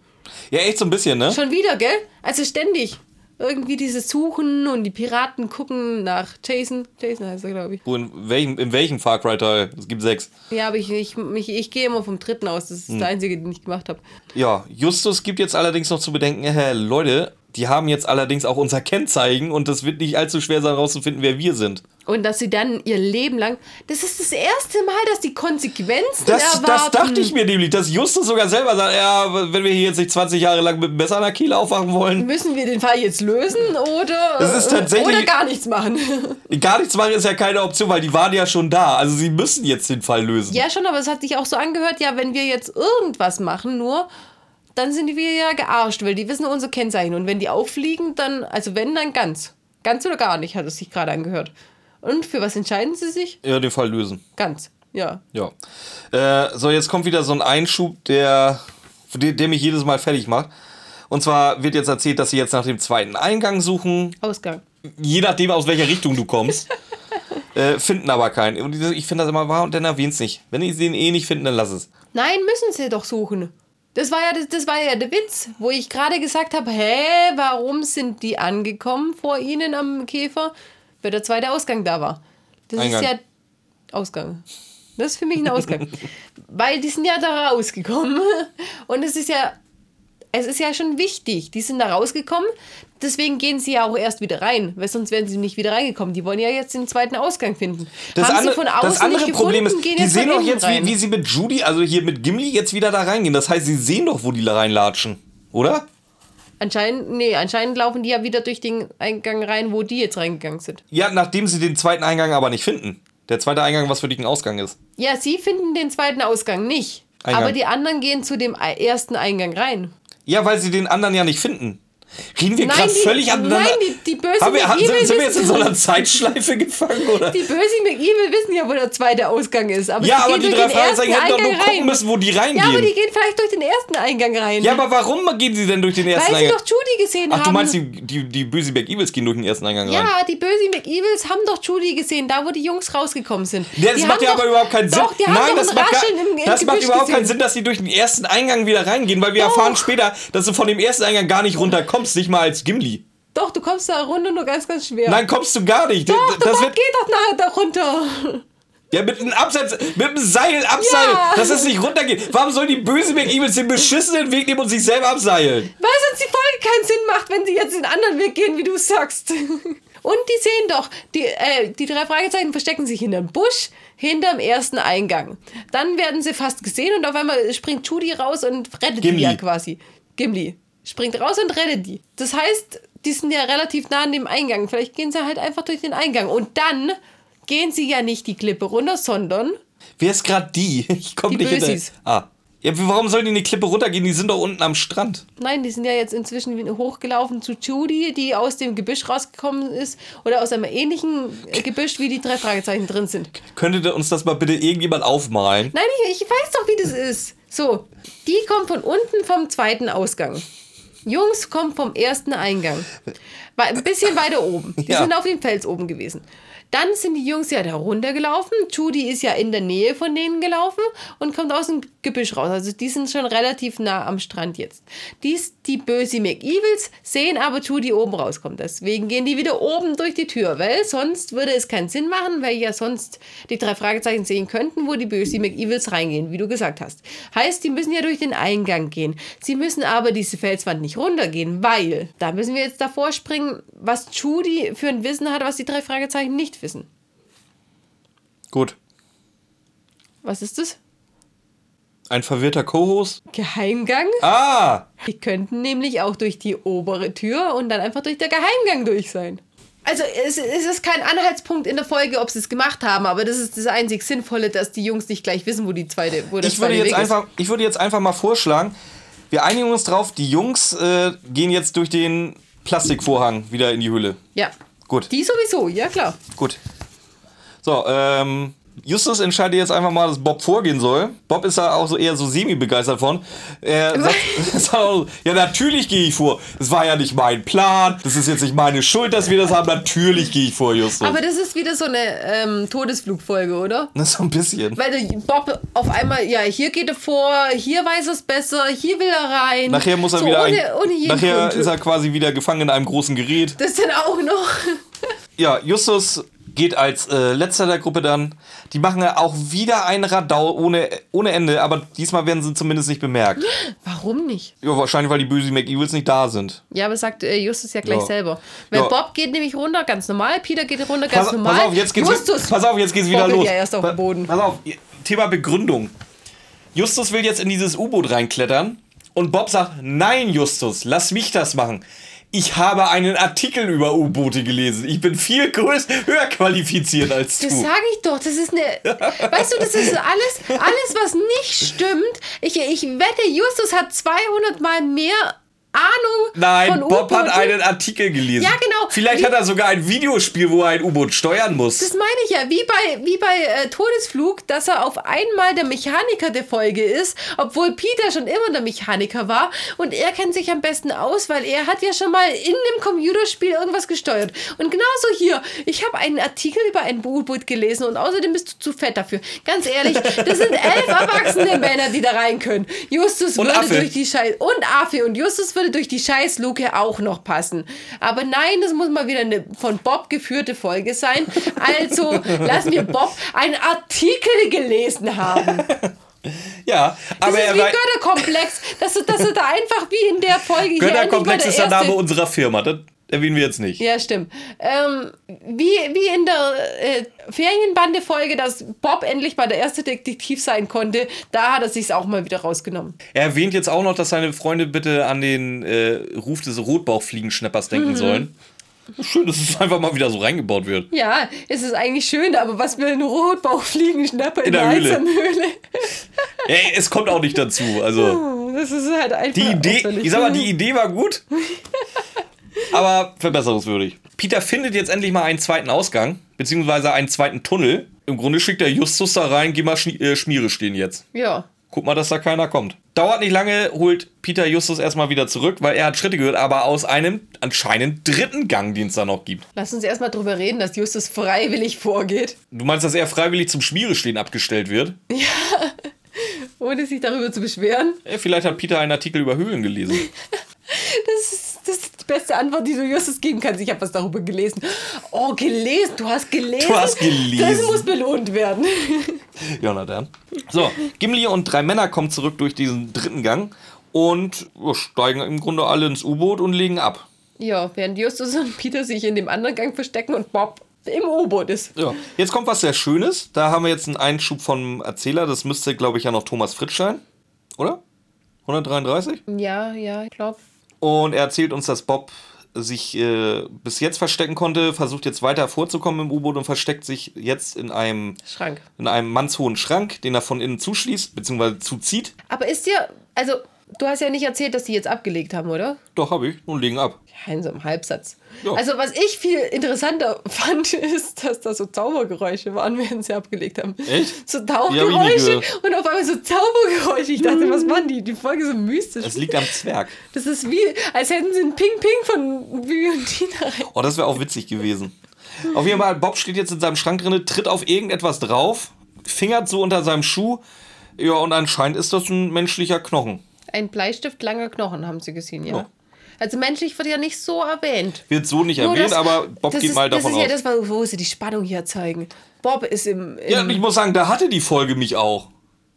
Ja, echt so ein bisschen, ne? Schon wieder, gell? Also ständig irgendwie dieses Suchen und die Piraten gucken nach Jason. Jason heißt er, glaube ich. Wo, in, welchem, in welchem Far Cry Teil? Es gibt sechs. Ja, aber ich, ich, ich, ich gehe immer vom dritten aus. Das ist hm. der einzige, den ich gemacht habe. Ja, Justus gibt jetzt allerdings noch zu bedenken, äh, Leute, die haben jetzt allerdings auch unser Kennzeichen und es wird nicht allzu schwer sein, herauszufinden, wer wir sind. Und dass sie dann ihr Leben lang. Das ist das erste Mal, dass die Konsequenzen das, erwarten. Das dachte ich mir nämlich, dass Justus sogar selber sagt: Ja, wenn wir hier jetzt nicht 20 Jahre lang mit einem Messer an der Kiel aufwachen wollen. Müssen wir den Fall jetzt lösen oder, das ist tatsächlich, oder gar nichts machen? Gar nichts machen ist ja keine Option, weil die waren ja schon da. Also sie müssen jetzt den Fall lösen. Ja, schon, aber es hat sich auch so angehört: Ja, wenn wir jetzt irgendwas machen, nur dann sind wir ja gearscht, weil die wissen unser Kennzeichen. Und wenn die auffliegen, dann, also wenn, dann ganz. Ganz oder gar nicht, hat es sich gerade angehört. Und für was entscheiden sie sich? Ja, den Fall lösen. Ganz, ja. Ja. Äh, so, jetzt kommt wieder so ein Einschub, der, der, der mich jedes Mal fertig macht. Und zwar wird jetzt erzählt, dass sie jetzt nach dem zweiten Eingang suchen. Ausgang. Je nachdem, aus welcher Richtung du kommst. äh, finden aber keinen. Und ich finde das immer wahr und dann erwähnt es nicht. Wenn sie den eh nicht finden, dann lass es. Nein, müssen sie doch suchen. Das war ja, das, das war ja der Witz, wo ich gerade gesagt habe, hä, warum sind die angekommen vor ihnen am Käfer, weil der zweite Ausgang da war. Das Eingang. ist ja Ausgang. Das ist für mich ein Ausgang. Weil die sind ja da rausgekommen. Und es ist ja es ist ja schon wichtig. Die sind da rausgekommen, deswegen gehen sie ja auch erst wieder rein, weil sonst wären sie nicht wieder reingekommen. Die wollen ja jetzt den zweiten Ausgang finden. Das, Haben andere, sie von außen das andere nicht Problem gefunden, ist, die sehen doch jetzt, wie, wie, sie mit Judy, also hier mit Gimli, jetzt wieder da reingehen. Das heißt, sie sehen doch, wo die da reinlatschen, oder? Anscheinend, nee, anscheinend laufen die ja wieder durch den Eingang rein, wo die jetzt reingegangen sind. Ja, nachdem sie den zweiten Eingang aber nicht finden. Der zweite Eingang, was für dich ein Ausgang ist. Ja, sie finden den zweiten Ausgang nicht. Eingang. Aber die anderen gehen zu dem ersten Eingang rein. Ja, weil sie den anderen ja nicht finden. Reden wir gerade völlig aneinander? Nein, die, die bösen haben wir, haben, sind, sind wir jetzt in so einer Zeitschleife gefangen, oder? Die bösen McEvil wissen ja, wo der zweite Ausgang ist. Aber ja, aber die drei Fragezeichen hätten doch nur gucken rein. müssen, wo die reingehen. Ja, aber die gehen vielleicht durch den ersten Eingang rein. Ja, aber warum gehen sie denn durch den ersten Weil Eingang? Weil sie doch Judy gesehen Ach, haben. Ach, du meinst, die, die, die bösen McEvils gehen durch den ersten Eingang rein? Ja, die bösen McEvils haben doch Judy gesehen, da wo die Jungs rausgekommen sind. Ja, das die macht ja aber überhaupt keinen Sinn. Doch, die haben Nein, das macht, gar, im, im das macht überhaupt gesehen. keinen Sinn, dass sie durch den ersten Eingang wieder reingehen, weil wir erfahren später, dass du von dem ersten Eingang gar nicht runterkommst, nicht mal als Gimli. Doch, du kommst da runter nur ganz, ganz schwer. Nein, kommst du gar nicht. Doch, das wird geht doch nachher da runter. Ja, mit einem Absatz, mit einem Seil abseilen, ja. dass es nicht runtergeht. Warum sollen die bösen McEvils den beschissenen Weg nehmen und sich selber abseilen? Weil sonst die Folge keinen Sinn macht, wenn sie jetzt den anderen Weg gehen, wie du sagst. Und die sehen doch, die, äh, die drei Fragezeichen verstecken sich hinterm Busch, hinterm ersten Eingang. Dann werden sie fast gesehen und auf einmal springt Judy raus und rettet Gimli. die ja quasi. Gimli springt raus und rettet die. Das heißt, die sind ja relativ nah an dem Eingang. Vielleicht gehen sie halt einfach durch den Eingang. Und dann gehen sie ja nicht die Klippe runter, sondern. Wer ist gerade die? Ich komme nicht Bösis. hinter. Ah. Ja, warum sollen die eine Klippe runtergehen? Die sind doch unten am Strand. Nein, die sind ja jetzt inzwischen hochgelaufen zu Judy, die aus dem Gebüsch rausgekommen ist oder aus einem ähnlichen Gebüsch, wie die drei Fragezeichen drin sind. Könnte uns das mal bitte irgendjemand aufmalen? Nein, ich, ich weiß doch, wie das ist. So, die kommt von unten vom zweiten Ausgang. Jungs kommen vom ersten Eingang. Ein bisschen weiter oben. Die ja. sind auf dem Fels oben gewesen. Dann sind die Jungs ja da runtergelaufen. Judy ist ja in der Nähe von denen gelaufen und kommt aus dem Gebüsch raus. Also die sind schon relativ nah am Strand jetzt. Dies, die böse McEvils sehen aber Judy oben rauskommt. Deswegen gehen die wieder oben durch die Tür, weil sonst würde es keinen Sinn machen, weil ja sonst die drei Fragezeichen sehen könnten, wo die böse McEvils reingehen, wie du gesagt hast. Heißt, die müssen ja durch den Eingang gehen. Sie müssen aber diese Felswand nicht runtergehen, weil da müssen wir jetzt davor springen, was Judy für ein Wissen hat, was die drei Fragezeichen nicht wissen. Gut. Was ist das? Ein verwirrter Co-Host? Geheimgang? Ah! Die könnten nämlich auch durch die obere Tür und dann einfach durch der Geheimgang durch sein. Also es, es ist kein Anhaltspunkt in der Folge, ob sie es gemacht haben, aber das ist das einzig Sinnvolle, dass die Jungs nicht gleich wissen, wo die zweite, wo das ich würde jetzt Weg einfach, ist. Ich würde jetzt einfach mal vorschlagen, wir einigen uns drauf, die Jungs äh, gehen jetzt durch den Plastikvorhang wieder in die Hülle. Ja. Gut. Die sowieso, ja klar. Gut. So, ähm, Justus entscheidet jetzt einfach mal, dass Bob vorgehen soll. Bob ist da auch so eher so semi-begeistert von. Er sagt, sagt ja, natürlich gehe ich vor. Das war ja nicht mein Plan. Das ist jetzt nicht meine Schuld, dass wir das haben. Natürlich gehe ich vor, Justus. Aber das ist wieder so eine ähm, Todesflugfolge, oder? Das so ein bisschen. Weil Bob auf einmal, ja, hier geht er vor, hier weiß er es besser, hier will er rein. Nachher muss er so wieder. Ohne, ohne nachher Grund. ist er quasi wieder gefangen in einem großen Gerät. Das dann auch noch. Ja, Justus geht als äh, letzter der Gruppe dann. Die machen ja auch wieder einen Radau ohne, ohne Ende, aber diesmal werden sie zumindest nicht bemerkt. Warum nicht? Ja, wahrscheinlich, weil die bösen McEvils nicht da sind. Ja, aber sagt äh, Justus ja gleich ja. selber. Weil ja. Bob geht nämlich runter, ganz normal, Peter geht runter, ganz pass, normal. Pass auf, jetzt geht's, Justus pass auf, jetzt geht's wieder los. Ja erst auf den Boden. Pass auf, Thema Begründung. Justus will jetzt in dieses U-Boot reinklettern und Bob sagt, nein, Justus, lass mich das machen ich habe einen Artikel über U-Boote gelesen. Ich bin viel größer, höher qualifiziert als du. Das sage ich doch. Das ist eine. weißt du, das ist alles, alles, was nicht stimmt. Ich, ich wette, Justus hat 200 Mal mehr Ahnung Nein, von Bob hat einen Artikel gelesen. Ja, genau. Vielleicht wie, hat er sogar ein Videospiel, wo er ein U-Boot steuern muss. Das meine ich ja, wie bei, wie bei äh, Todesflug, dass er auf einmal der Mechaniker der Folge ist, obwohl Peter schon immer der Mechaniker war und er kennt sich am besten aus, weil er hat ja schon mal in einem Computerspiel irgendwas gesteuert. Und genauso hier, ich habe einen Artikel über ein U-Boot gelesen und außerdem bist du zu fett dafür. Ganz ehrlich, das sind elf erwachsene Männer, die da rein können. Justus und würde Affe. durch die Scheiße und Affe und Justus würde würde durch die Scheißluke auch noch passen. Aber nein, das muss mal wieder eine von Bob geführte Folge sein. Also lassen wir Bob einen Artikel gelesen haben. Ja, aber das ist wie Götterkomplex, dass, dass er da einfach wie in der Folge Götterkomplex ist der Name unserer Firma. Das erwähnen wir jetzt nicht. Ja, stimmt. Ähm, wie, wie in der äh, Ferienbande-Folge, dass Bob endlich mal der erste Detektiv sein konnte, da hat er sich auch mal wieder rausgenommen. Er erwähnt jetzt auch noch, dass seine Freunde bitte an den äh, Ruf des Rotbauchfliegenschnappers denken mhm. sollen. Schön, dass es einfach mal wieder so reingebaut wird. Ja, es ist eigentlich schön, aber was will ein Rotbauchfliegenschnapper in, in der, der Höhle? Höhle? Ey, es kommt auch nicht dazu. Also, das ist halt einfach. Die Idee, ich sag mal, die Idee war gut. aber verbesserungswürdig. Peter findet jetzt endlich mal einen zweiten Ausgang, beziehungsweise einen zweiten Tunnel. Im Grunde schickt er Justus da rein, geh mal Sch äh, Schmiere stehen jetzt. Ja. Guck mal, dass da keiner kommt. Dauert nicht lange, holt Peter Justus erstmal wieder zurück, weil er hat Schritte gehört, aber aus einem anscheinend dritten Gang, den es da noch gibt. Lass uns erstmal drüber reden, dass Justus freiwillig vorgeht. Du meinst, dass er freiwillig zum Schmierestehen abgestellt wird? Ja. Ohne sich darüber zu beschweren. Vielleicht hat Peter einen Artikel über Höhlen gelesen. das ist das beste Antwort, die du Justus geben kannst. Ich habe was darüber gelesen. Oh, gelesen. Du hast gelesen. Du hast gelesen. Das muss belohnt werden. Jonathan. So, Gimli und drei Männer kommen zurück durch diesen dritten Gang und ja, steigen im Grunde alle ins U-Boot und legen ab. Ja, während Justus und Peter sich in dem anderen Gang verstecken und Bob im U-Boot ist. Ja. Jetzt kommt was sehr Schönes. Da haben wir jetzt einen Einschub vom Erzähler. Das müsste, glaube ich, ja noch Thomas Fritsch sein. Oder? 133? Ja, ja, ich glaube. Und er erzählt uns, dass Bob sich äh, bis jetzt verstecken konnte, versucht jetzt weiter vorzukommen im U-Boot und versteckt sich jetzt in einem Schrank. In einem mannshohen Schrank, den er von innen zuschließt, beziehungsweise zuzieht. Aber ist dir, also du hast ja nicht erzählt, dass die jetzt abgelegt haben, oder? Doch, habe ich. Nun legen ab. Ja, in so einem Halbsatz. Ja. Also, was ich viel interessanter fand, ist, dass da so Zaubergeräusche waren, während sie abgelegt haben. Echt? So Tauchgeräusche und auf einmal so Zaubergeräusche. Ich dachte, was waren die? Die Folge so mystisch. Es liegt am Zwerg. Das ist wie, als hätten sie ein Ping-Ping von Bibi und Tina rein. Oh, das wäre auch witzig gewesen. Auf jeden Fall, Bob steht jetzt in seinem Schrank drin, tritt auf irgendetwas drauf, fingert so unter seinem Schuh. Ja, und anscheinend ist das ein menschlicher Knochen. Ein Bleistift langer Knochen, haben sie gesehen, ja. ja. Also menschlich wird ja nicht so erwähnt. Wird so nicht Nur erwähnt, das, aber Bob geht ist, mal davon aus. Das ist ja das, wo sie die Spannung hier zeigen. Bob ist im, im Ja, ich muss sagen, da hatte die Folge mich auch.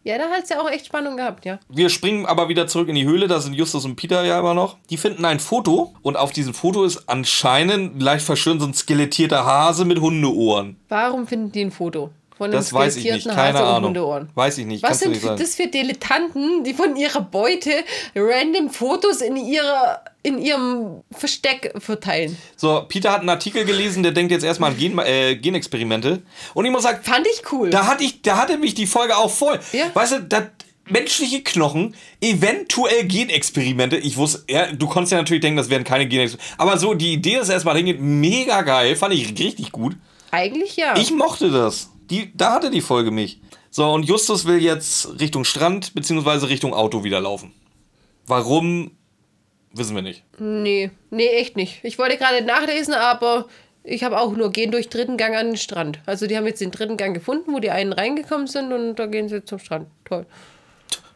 Ja, da hat es ja auch echt Spannung gehabt, ja. Wir springen aber wieder zurück in die Höhle, da sind Justus und Peter ja immer noch. Die finden ein Foto und auf diesem Foto ist anscheinend leicht verschön so ein skelettierter Hase mit Hundeohren. Warum finden die ein Foto? Von das weiß ich nicht, keine Hase Ahnung. Weiß ich nicht. Was sind nicht das für Dilettanten, die von ihrer Beute random Fotos in ihrer in ihrem Versteck verteilen. So, Peter hat einen Artikel gelesen, der denkt jetzt erstmal an Gen, äh, Genexperimente. Und ich muss sagen, fand ich cool. Da hatte ich, da hatte mich die Folge auch voll. Ja. Weißt du, das, menschliche Knochen, eventuell Genexperimente. Ich wusste, ja, du konntest ja natürlich denken, das wären keine Genexperimente. Aber so die Idee, dass erstmal hingeht, mega geil, fand ich richtig gut. Eigentlich ja. Ich mochte das. Die, da hatte die Folge mich. So, und Justus will jetzt Richtung Strand bzw. Richtung Auto wieder laufen. Warum, wissen wir nicht. Nee, nee, echt nicht. Ich wollte gerade nachlesen, aber ich habe auch nur gehen durch dritten Gang an den Strand. Also die haben jetzt den dritten Gang gefunden, wo die einen reingekommen sind und da gehen sie zum Strand. Toll.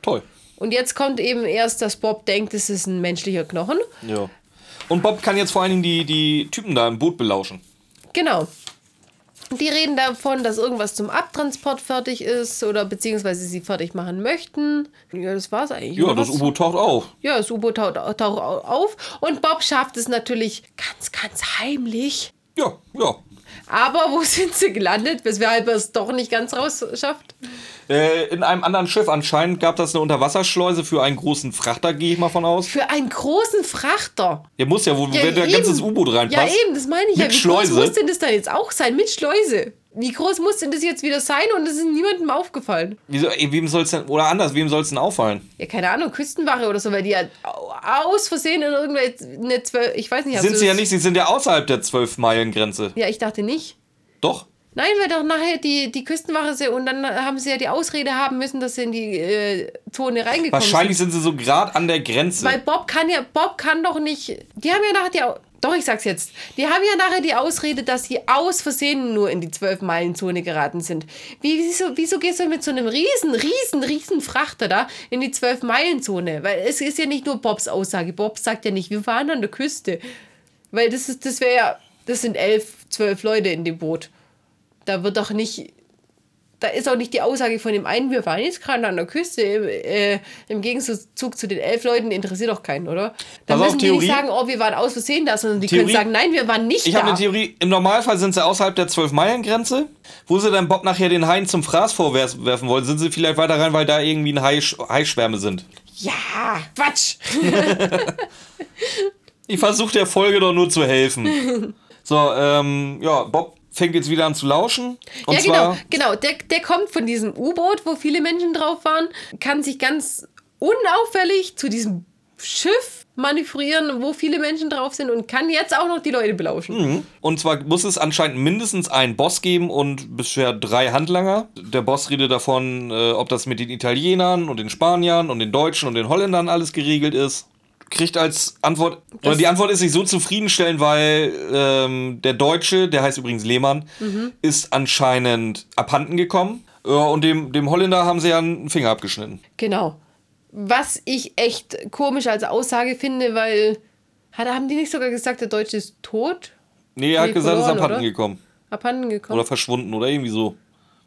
Toll. Und jetzt kommt eben erst, dass Bob denkt, es ist ein menschlicher Knochen. Ja. Und Bob kann jetzt vor allen Dingen die, die Typen da im Boot belauschen. Genau. Die reden davon, dass irgendwas zum Abtransport fertig ist oder beziehungsweise sie fertig machen möchten. Ja, das war's eigentlich. Ja, das U-Boot taucht auf. Ja, das U-Boot taucht, taucht auf. Und Bob schafft es natürlich ganz, ganz heimlich. Ja, ja. Aber wo sind sie gelandet, weshalb er es doch nicht ganz raus schafft? Äh, in einem anderen Schiff anscheinend gab das eine Unterwasserschleuse für einen großen Frachter, gehe ich mal von aus. Für einen großen Frachter? Der muss ja, wo ja, wenn ein ganzes U-Boot reinpasst. Ja, eben, das meine ich mit ja. Wie Schleuse. groß muss denn das dann jetzt auch sein? Mit Schleuse. Wie groß muss denn das jetzt wieder sein und es ist niemandem aufgefallen? Wieso, wem soll es denn, oder anders, wem soll es denn auffallen? Ja, keine Ahnung, Küstenwache oder so, weil die ja aus Versehen in irgendeine zwölf, ich weiß nicht. Sind sie ja nicht, sie sind ja außerhalb der 12-Meilen-Grenze. Ja, ich dachte nicht. Doch. Nein, weil doch nachher die, die Küstenwache sie und dann haben sie ja die Ausrede haben müssen, dass sie in die äh, Zone reingekommen Wahrscheinlich sind. sind sie so gerade an der Grenze. Weil Bob kann ja, Bob kann doch nicht. Die haben ja nachher die. Doch, ich sag's jetzt. Die haben ja nachher die Ausrede, dass sie aus Versehen nur in die 12-Meilen-Zone geraten sind. Wie, wieso, wieso gehst du mit so einem riesen, riesen, riesen Frachter da in die 12-Meilen-Zone? Weil es ist ja nicht nur Bobs Aussage. Bob sagt ja nicht, wir waren an der Küste. Weil das ist, das wäre ja, das sind elf, zwölf Leute in dem Boot da wird doch nicht, da ist auch nicht die Aussage von dem einen, wir waren jetzt gerade an der Küste, äh, im Gegenzug zu den elf Leuten interessiert doch keinen, oder? Da müssen die Theorie, nicht sagen, oh, wir waren aus Versehen da, sondern die Theorie, können sagen, nein, wir waren nicht ich da. Ich habe eine Theorie, im Normalfall sind sie außerhalb der 12-Meilen-Grenze. Wo sie dann Bob nachher den Haien zum Fraß vorwerfen wollen, sind sie vielleicht weiter rein, weil da irgendwie ein Hai, Haischwärme sind. Ja, Quatsch! ich versuche der Folge doch nur zu helfen. So, ähm, ja, Bob fängt jetzt wieder an zu lauschen. Und ja, genau, genau. Der, der kommt von diesem U-Boot, wo viele Menschen drauf waren, kann sich ganz unauffällig zu diesem Schiff manövrieren, wo viele Menschen drauf sind und kann jetzt auch noch die Leute belauschen. Mhm. Und zwar muss es anscheinend mindestens einen Boss geben und bisher drei Handlanger. Der Boss redet davon, äh, ob das mit den Italienern und den Spaniern und den Deutschen und den Holländern alles geregelt ist kriegt als Antwort, das oder die Antwort ist sich so zufriedenstellend, weil ähm, der Deutsche, der heißt übrigens Lehmann, mhm. ist anscheinend abhanden gekommen. Äh, und dem, dem Holländer haben sie ja einen Finger abgeschnitten. Genau. Was ich echt komisch als Aussage finde, weil Hat, haben die nicht sogar gesagt, der Deutsche ist tot? Nee, er hat gesagt, er ist abhanden gekommen. Abhanden gekommen. Oder verschwunden oder irgendwie so.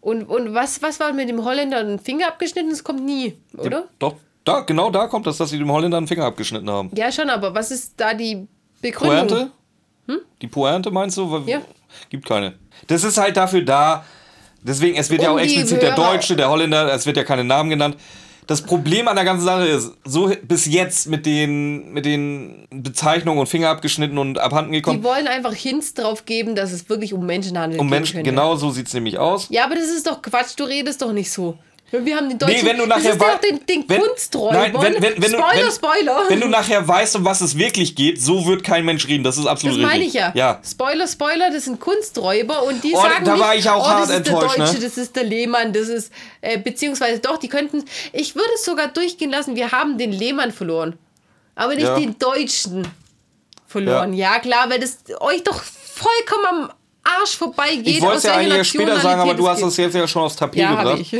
Und, und was, was war mit dem Holländer ein Finger abgeschnitten? Das kommt nie, oder? Ja, doch, da, genau da kommt das, dass sie dem Holländer einen Finger abgeschnitten haben. Ja, schon, aber was ist da die Begründung? Pointe? Hm? Die Pointe meinst du? Ja. Gibt keine. Das ist halt dafür da, deswegen, es wird um ja auch explizit der Deutsche, der Holländer, es wird ja keine Namen genannt das Problem an der ganzen Sache ist, so bis jetzt mit den, mit den Bezeichnungen und Finger abgeschnitten und abhanden gekommen. Die wollen einfach Hints drauf geben, dass es wirklich um Menschenhandel geht. Um Menschen, genau so sieht es nämlich aus. Ja, aber das ist doch Quatsch, du redest doch nicht so. Wir haben den deutschen. Nee, wenn du nachher das ist den, den wenn. Nein, wenn, wenn, wenn Spoiler, wenn, Spoiler. Wenn du nachher weißt, um was es wirklich geht, so wird kein Mensch reden. Das ist absolut richtig. Das meine ich ja. ja. Spoiler, Spoiler, das sind Kunsträuber und die oh, sagen da war ich auch oh, hart das ist enttäuscht, der Deutsche, ne? das ist der Lehmann, das ist äh, beziehungsweise doch, die könnten. Ich würde es sogar durchgehen lassen. Wir haben den Lehmann verloren, aber nicht ja. den Deutschen verloren. Ja. ja, klar, weil das euch doch vollkommen am Arsch vorbeigeht. Ich wollte es ja eigentlich später sagen, aber du hast es jetzt ja schon aufs Tapet ja, gebracht. Ich.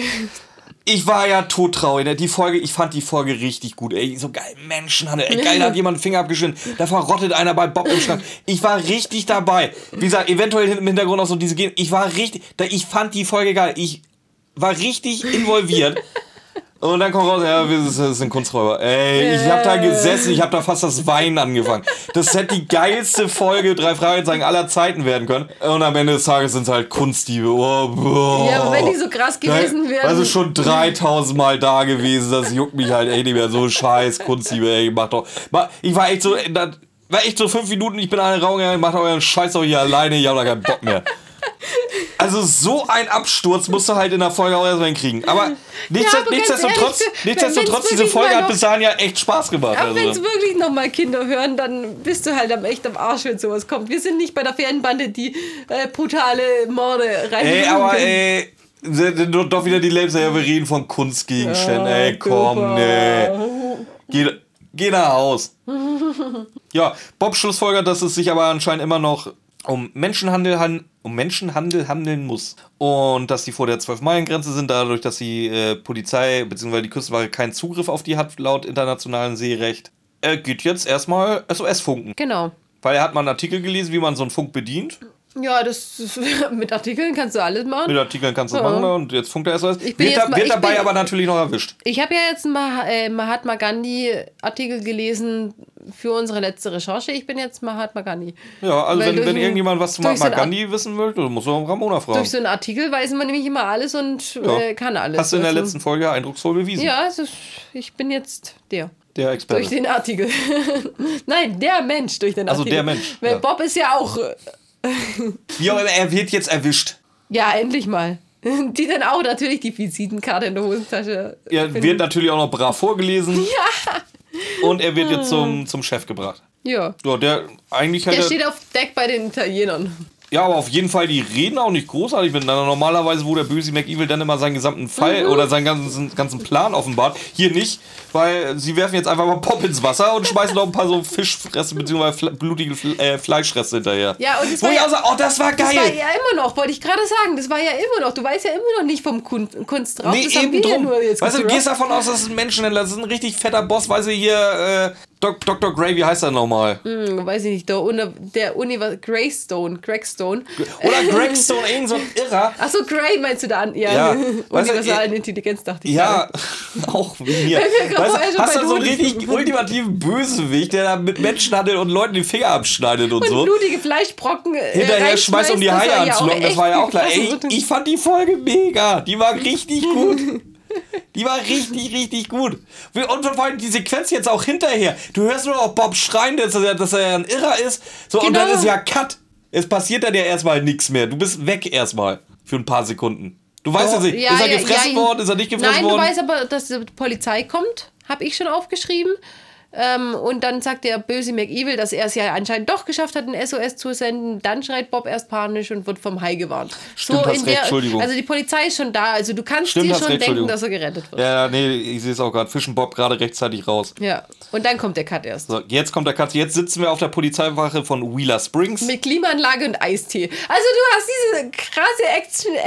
Ich war ja todtraurig. Ne? Die Folge, ich fand die Folge richtig gut. Ey, so geil, Menschenhandel. Ey, geil, da hat jemand einen Finger abgeschnitten. Da verrottet einer bei Bob im Schrank. Ich war richtig dabei. Wie gesagt, eventuell im Hintergrund auch so diese Gehen. Ich war richtig, ich fand die Folge geil. Ich war richtig involviert. Und dann kommt raus, ja, das sind Kunsträuber. Ey, ich hab da gesessen, ich hab da fast das Weinen angefangen. Das hätte die geilste Folge drei Fragezeichen aller Zeiten werden können. Und am Ende des Tages sind es halt Kunstdiebe. Oh, oh. Ja, aber wenn die so krass gewesen wären. Also schon 3000 Mal da gewesen, das juckt mich halt echt nicht mehr. So scheiß Kunstdiebe, ey, mach doch. Ich war echt so, da war echt so fünf Minuten, ich bin an den Raum gegangen, macht euren Scheiß doch hier alleine, ich hab da keinen Bock mehr. Also so ein Absturz musst du halt in der Folge auch erstmal hinkriegen. Aber, nichts, ja, aber nichtsdestotrotz, ehrlich, nichtsdestotrotz diese Folge hat bis dahin ja echt Spaß gemacht. Aber also. wenn es wirklich nochmal Kinder hören, dann bist du halt am echt am Arsch, wenn sowas kommt. Wir sind nicht bei der Fanbande, die äh, brutale Morde rein. Ey, aber ey, doch wieder die Lebensserie, wir reden von Kunstgegenständen. Ja, ey, komm, nee. Geh, geh nach Haus. ja, Bob Schlussfolger, dass es sich aber anscheinend immer noch um Menschenhandel, um Menschenhandel handeln muss. Und dass die vor der 12-Meilen-Grenze sind, dadurch, dass die äh, Polizei bzw. die Küstenwache keinen Zugriff auf die hat, laut internationalem Seerecht. Er geht jetzt erstmal SOS-Funken. Genau. Weil er hat mal einen Artikel gelesen, wie man so einen Funk bedient. Ja, das mit Artikeln kannst du alles machen. Mit Artikeln kannst du ja. machen und jetzt funkt er SOS. Wird, da, mal, wird dabei bin, aber natürlich noch erwischt. Ich habe ja jetzt einen äh, Mahatma Gandhi Artikel gelesen für unsere letzte Recherche. Ich bin jetzt Mahatma Gandhi. Ja, also wenn, wenn irgendjemand was zu Mahatma so Gandhi wissen will, dann muss man Ramona fragen. Durch so einen Artikel weiß man nämlich immer alles und ja. äh, kann alles. Hast du in der letzten Folge eindrucksvoll bewiesen. Ja, also ich bin jetzt der. Der Experte. Durch den Artikel. Nein, der Mensch durch den Artikel. Also der Mensch. Weil ja. Bob ist ja auch äh, wie auch immer, er wird jetzt erwischt. Ja, endlich mal. Die dann auch natürlich die Visitenkarte in der Hosentasche. Er finden. wird natürlich auch noch brav vorgelesen. Ja. Und er wird jetzt zum, zum Chef gebracht. Ja. Ja, der eigentlich halt. Der steht auf Deck bei den Italienern. Ja, aber auf jeden Fall, die reden auch nicht großartig miteinander. Normalerweise, wo der böse McEvil dann immer seinen gesamten Fall mhm. oder seinen ganzen, ganzen Plan offenbart. Hier nicht, weil sie werfen jetzt einfach mal Pop ins Wasser und schmeißen noch ein paar so Fischfresse bzw. blutige äh, Fleischfresse hinterher. Ja, und das wo war ich ja, auch sage, oh, das war geil. Das war ja immer noch, wollte ich gerade sagen. Das war ja immer noch. Du weißt ja immer noch nicht vom Kun Kunst drauf. Nee, das eben drum. Ja weißt du, du gehst davon aus, das ist ein Menschenhändler. Das ist ein richtig fetter Boss, weil sie hier äh, Doc, Dr. Gray, wie heißt er nochmal? Hm, weiß ich nicht, der, der Univers Greystone, Gregstone. Oder Gregstone, irgend so ein Irrer. Achso, Gray meinst du da an? Ja, ja. universalen Intelligenz dachte ich. Ja, auch wie mir. weißt, hast du so einen richtig ultimativen Bösewicht, der da mit Menschen handelt und Leuten die Finger abschneidet und, und so. blutige Fleischbrocken äh, Hinterher schmeißt, um die Haie anzulocken, das war ja auch klar. Ey, ich fand die Folge mega. Die war richtig gut. Die war richtig, richtig gut. Und vor allem die Sequenz jetzt auch hinterher. Du hörst nur auch Bob schreien, dass er, dass er ein Irrer ist. So, genau. und dann genau. ist ja Cut. Es passiert dann ja erstmal nichts mehr. Du bist weg erstmal. Für ein paar Sekunden. Du weißt oh, ja nicht, ist er gefressen ja, worden, ist er nicht gefressen nein, worden? Nein, du weißt aber, dass die Polizei kommt. Habe ich schon aufgeschrieben. Ähm, und dann sagt der böse McEvil, dass er es ja anscheinend doch geschafft hat, ein SOS zu senden. Dann schreit Bob erst panisch und wird vom Hai gewarnt. Stimmt, so in der, Entschuldigung. Also die Polizei ist schon da. Also du kannst Stimmt, dir schon recht, denken, dass er gerettet wird. Ja, nee, ich sehe es auch gerade. Fischen Bob gerade rechtzeitig raus. Ja, und dann kommt der Cut erst. So, jetzt kommt der Cut. Jetzt sitzen wir auf der Polizeiwache von Wheeler Springs. Mit Klimaanlage und Eistee. Also du hast diese krasse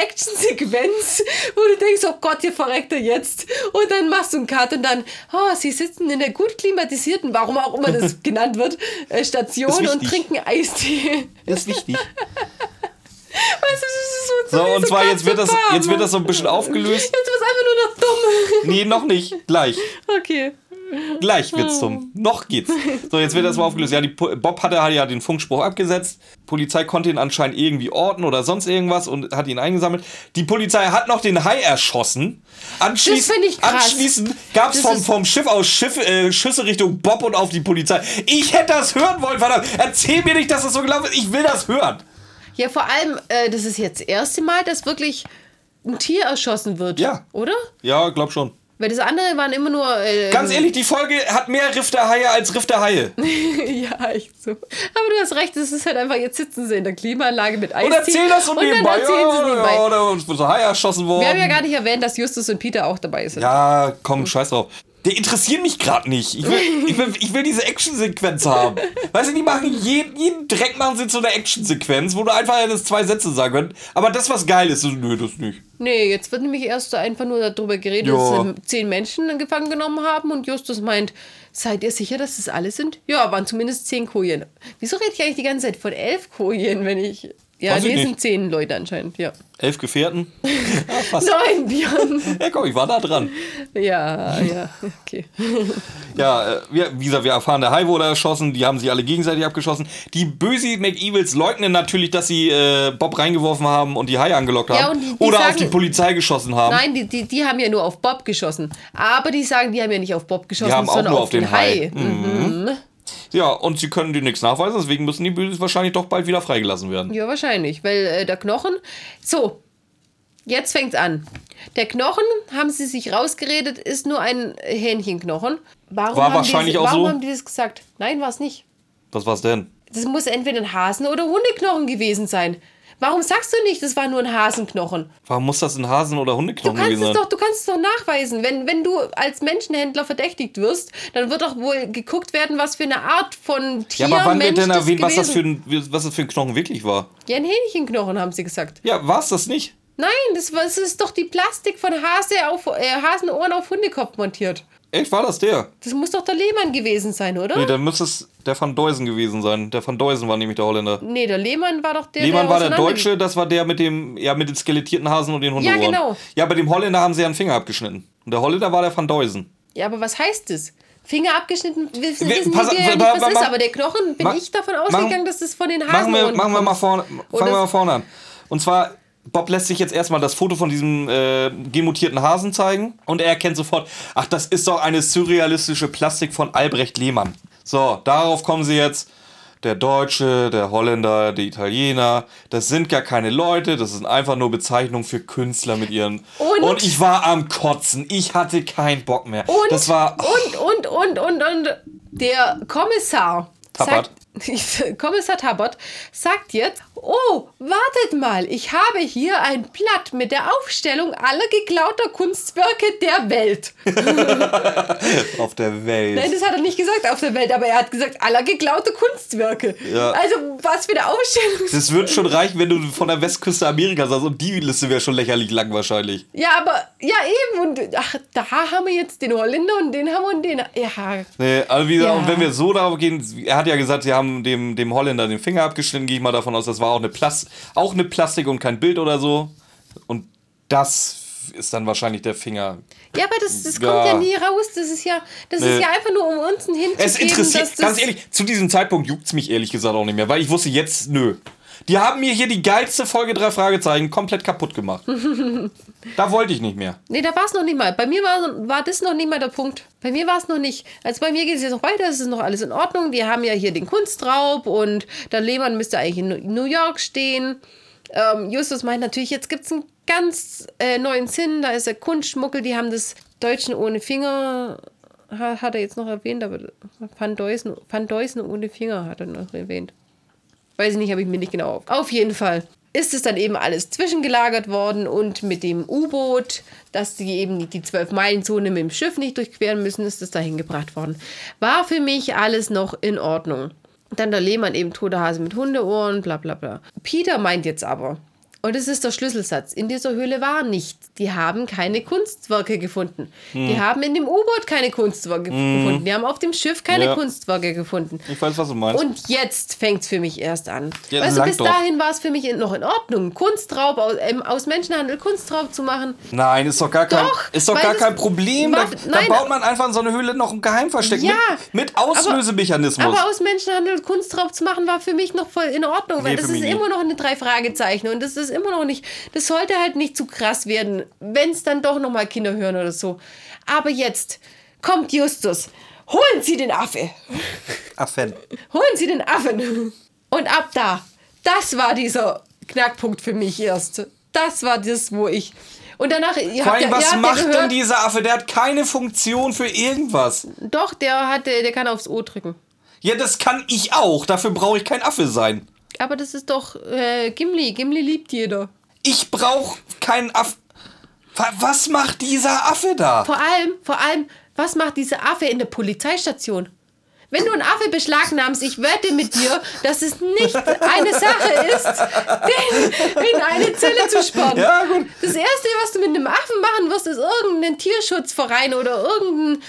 Action-Sequenz, wo du denkst, oh Gott, hier verreckt er jetzt. Und dann machst du einen Cut und dann, oh, sie sitzen in der gut klimatisierten privatisierten, warum auch immer das genannt wird, äh, Station und trinken Eistee. Das ist wichtig. Weißt du, das ist so, so und zwar jetzt wird, das, jetzt wird das so ein bisschen aufgelöst. Jetzt wird es einfach nur noch dumm. Nee, noch nicht. Gleich. Okay. Gleich wird's dumm. Noch geht's. So, jetzt wird das mal aufgelöst. Ja, die, Bob hatte ja den Funkspruch abgesetzt. Polizei konnte ihn anscheinend irgendwie orten oder sonst irgendwas und hat ihn eingesammelt. Die Polizei hat noch den Hai erschossen. Anschließend, krass. Anschließend gab's vom, vom Schiff aus Schiff, äh, Schüsse Richtung Bob und auf die Polizei. Ich hätte das hören wollen, verdammt. Erzähl mir nicht, dass das so gelaufen ist. Ich will das hören. Ja, vor allem, äh, das ist jetzt das erste Mal, dass wirklich ein Tier erschossen wird. Ja. Oder? Ja, glaub schon. Weil das andere waren immer nur. Äh, Ganz ehrlich, die Folge hat mehr Riff der Haie als Riff der Haie. ja, echt so. Aber du hast recht, es ist halt einfach, jetzt sitzen sie in der Klimaanlage mit Eis. Und erzählen das so nebenbei. Und dann erzählen sie nebenbei. Ja, da ist so Haie erschossen worden. Wir haben ja gar nicht erwähnt, dass Justus und Peter auch dabei sind. Ja, komm, scheiß drauf. Der interessiert mich gerade nicht. Ich will, ich, will, ich will diese Actionsequenz haben. Weißt du, die machen jeden, jeden Dreck machen sie zu einer Actionsequenz, wo du einfach das zwei Sätze sagen könnt. Aber das, was geil ist, so, nö, das nicht. Nee, jetzt wird nämlich erst einfach nur darüber geredet, ja. dass sie zehn Menschen gefangen genommen haben und Justus meint, seid ihr sicher, dass das alle sind? Ja, waren zumindest zehn Kojen. Wieso rede ich eigentlich die ganze Zeit von elf Kojen, wenn ich ja, nee, sind zehn Leute anscheinend, ja. Elf Gefährten? Ja, Nein, Björn. ja, komm, ich war da dran. Ja, ja, okay. ja, äh, wir, wie gesagt, wir erfahren, der Hai wurde erschossen, die haben sich alle gegenseitig abgeschossen. Die böse McEvils leugnen natürlich, dass sie äh, Bob reingeworfen haben und die Haie angelockt haben. Ja, und die, die Oder sagen, auf die Polizei geschossen haben. Nein, die, die, die haben ja nur auf Bob geschossen. Aber die sagen, die haben ja nicht auf Bob geschossen, die haben sondern auf, auf den, den Hai. Hai. Mhm. Mhm. Ja, und sie können dir nichts nachweisen, deswegen müssen die Böses wahrscheinlich doch bald wieder freigelassen werden. Ja, wahrscheinlich, weil äh, der Knochen. So, jetzt fängt's an. Der Knochen, haben sie sich rausgeredet, ist nur ein Hähnchenknochen. Warum war wahrscheinlich die, auch warum so. haben die das gesagt? Nein, war es nicht. Was war's denn? Das muss entweder ein Hasen- oder Hundeknochen gewesen sein. Warum sagst du nicht, das war nur ein Hasenknochen? Warum muss das ein Hasen- oder Hundeknochen gewesen sein? Doch, du kannst es doch nachweisen. Wenn, wenn du als Menschenhändler verdächtigt wirst, dann wird doch wohl geguckt werden, was für eine Art von Tier Ja, aber wann Mensch wird denn erwähnt, was das, für ein, was das für ein Knochen wirklich war? Ja, ein Hähnchenknochen, haben sie gesagt. Ja, war es das nicht? Nein, das, das ist doch die Plastik von Hase auf, äh, Hasenohren auf Hundekopf montiert. Echt, war das der? Das muss doch der Lehmann gewesen sein, oder? Nee, dann müsste es der Van Deusen gewesen sein. Der Van Deusen war nämlich der Holländer. Nee, der Lehmann war doch der. Lehmann der war der Deutsche, das war der mit dem, ja, mit den skelettierten Hasen und den Hundeohren. Ja, genau. Ja, bei dem Holländer haben sie ja einen Finger abgeschnitten. Und der Holländer war der Van Deusen. Ja, aber was heißt das? Finger abgeschnitten, wissen, wissen Pass, wir ja nicht, was ist, aber der Knochen, bin mach, ich davon ausgegangen, dass das von den Hasen machen wir, machen wir mal vorne, fangen wir mal vorne an. Und zwar Bob lässt sich jetzt erstmal das Foto von diesem äh, gemutierten Hasen zeigen und er erkennt sofort, ach, das ist doch eine surrealistische Plastik von Albrecht Lehmann. So, darauf kommen sie jetzt. Der Deutsche, der Holländer, der Italiener, das sind gar keine Leute, das sind einfach nur Bezeichnungen für Künstler mit ihren. Und, und ich war am Kotzen, ich hatte keinen Bock mehr. Und, das war. Und, und, und, und, und, der Kommissar. Tappert. Kommissar Tabot sagt jetzt, oh, wartet mal, ich habe hier ein Blatt mit der Aufstellung aller geklauter Kunstwerke der Welt. auf der Welt. Nein, das hat er nicht gesagt auf der Welt, aber er hat gesagt, aller geklaute Kunstwerke. Ja. Also, was für eine Aufstellung. Das wird schon reichen, wenn du von der Westküste Amerikas hast und die Liste wäre schon lächerlich lang wahrscheinlich. Ja, aber, ja eben, und ach, da haben wir jetzt den Holländer und den haben wir und den. Ja. Nee, also wie, ja. und wenn wir so darauf gehen, er hat ja gesagt, sie haben dem, dem Holländer den Finger abgeschnitten, gehe ich mal davon aus, das war auch eine, Plast auch eine Plastik und kein Bild oder so. Und das ist dann wahrscheinlich der Finger. Ja, aber das, das ja. kommt ja nie raus. Das ist ja, das nee. ist ja einfach nur, um uns einen Hint Es interessiert, ganz ehrlich, zu diesem Zeitpunkt juckt es mich ehrlich gesagt auch nicht mehr, weil ich wusste jetzt, nö. Die haben mir hier die geilste Folge drei Fragezeichen komplett kaputt gemacht. da wollte ich nicht mehr. Nee, da war es noch nicht mal. Bei mir war, war das noch nicht mal der Punkt. Bei mir war es noch nicht. Also bei mir geht es jetzt noch weiter, es ist noch alles in Ordnung. Wir haben ja hier den Kunstraub und der Lehmann müsste eigentlich in New York stehen. Ähm, Justus meint natürlich, jetzt gibt es einen ganz äh, neuen Sinn. Da ist der Kunstschmuckel, die haben das Deutschen ohne Finger, hat er jetzt noch erwähnt, aber Van Deusen, Van Deusen ohne Finger hat er noch erwähnt. Weiß ich nicht, habe ich mir nicht genau auf. Auf jeden Fall ist es dann eben alles zwischengelagert worden und mit dem U-Boot, dass sie eben die 12-Meilen-Zone mit dem Schiff nicht durchqueren müssen, ist es dahin gebracht worden. War für mich alles noch in Ordnung. Dann der Lehmann eben tote Hase mit Hundeohren, bla bla bla. Peter meint jetzt aber, Und es ist der Schlüsselsatz. In dieser Höhle war nichts. Die haben keine Kunstwerke gefunden. Hm. Die haben in dem U-Boot keine Kunstwerke hm. gefunden. Die haben auf dem Schiff keine ja. Kunstwerke gefunden. Ich weiß, was du meinst. Und jetzt fängt es für mich erst an. Ja, du, bis doch. dahin war es für mich noch in Ordnung. Kunstraub aus, ähm, aus, Menschenhandel, Kunstraub zu machen. Nein, ist doch gar kein, doch, ist doch gar kein Problem. Macht, da, da baut man einfach in so eine Höhle noch ein Geheimversteck ja, mit, mit Auslösemechanismus. Aber, aber, aus Menschenhandel Kunstraub zu machen, war für mich noch voll in Ordnung. Nee, weil das ist immer noch eine drei Fragezeichen. Und das ist immer noch nicht, das sollte halt nicht zu krass werden, wenn es dann doch nochmal Kinder hören oder so. Aber jetzt kommt Justus. Holen Sie den Affe. Affen. Holen Sie den Affen. Und ab da, das war dieser Knackpunkt für mich erst. Das war das, wo ich. Und danach. Vor allem, ja, was macht denn dieser Affe? Der hat keine Funktion für irgendwas. Doch, der, hat, der kann aufs O drücken. Ja, das kann ich auch. Dafür brauche ich kein Affe sein. Aber das ist doch äh, Gimli. Gimli liebt jeder. Ich brauche keinen Affe. Was macht dieser Affe da? Vor allem, vor allem, was macht dieser Affe in der Polizeistation? Wenn du einen Affe beschlagnahmst, ich wette mit dir, dass es nicht eine Sache ist, den in eine Zelle zu sperren. Ja. Das Erste, was du mit einem Affen machen wirst, ist irgendeinen Tierschutzverein oder irgendein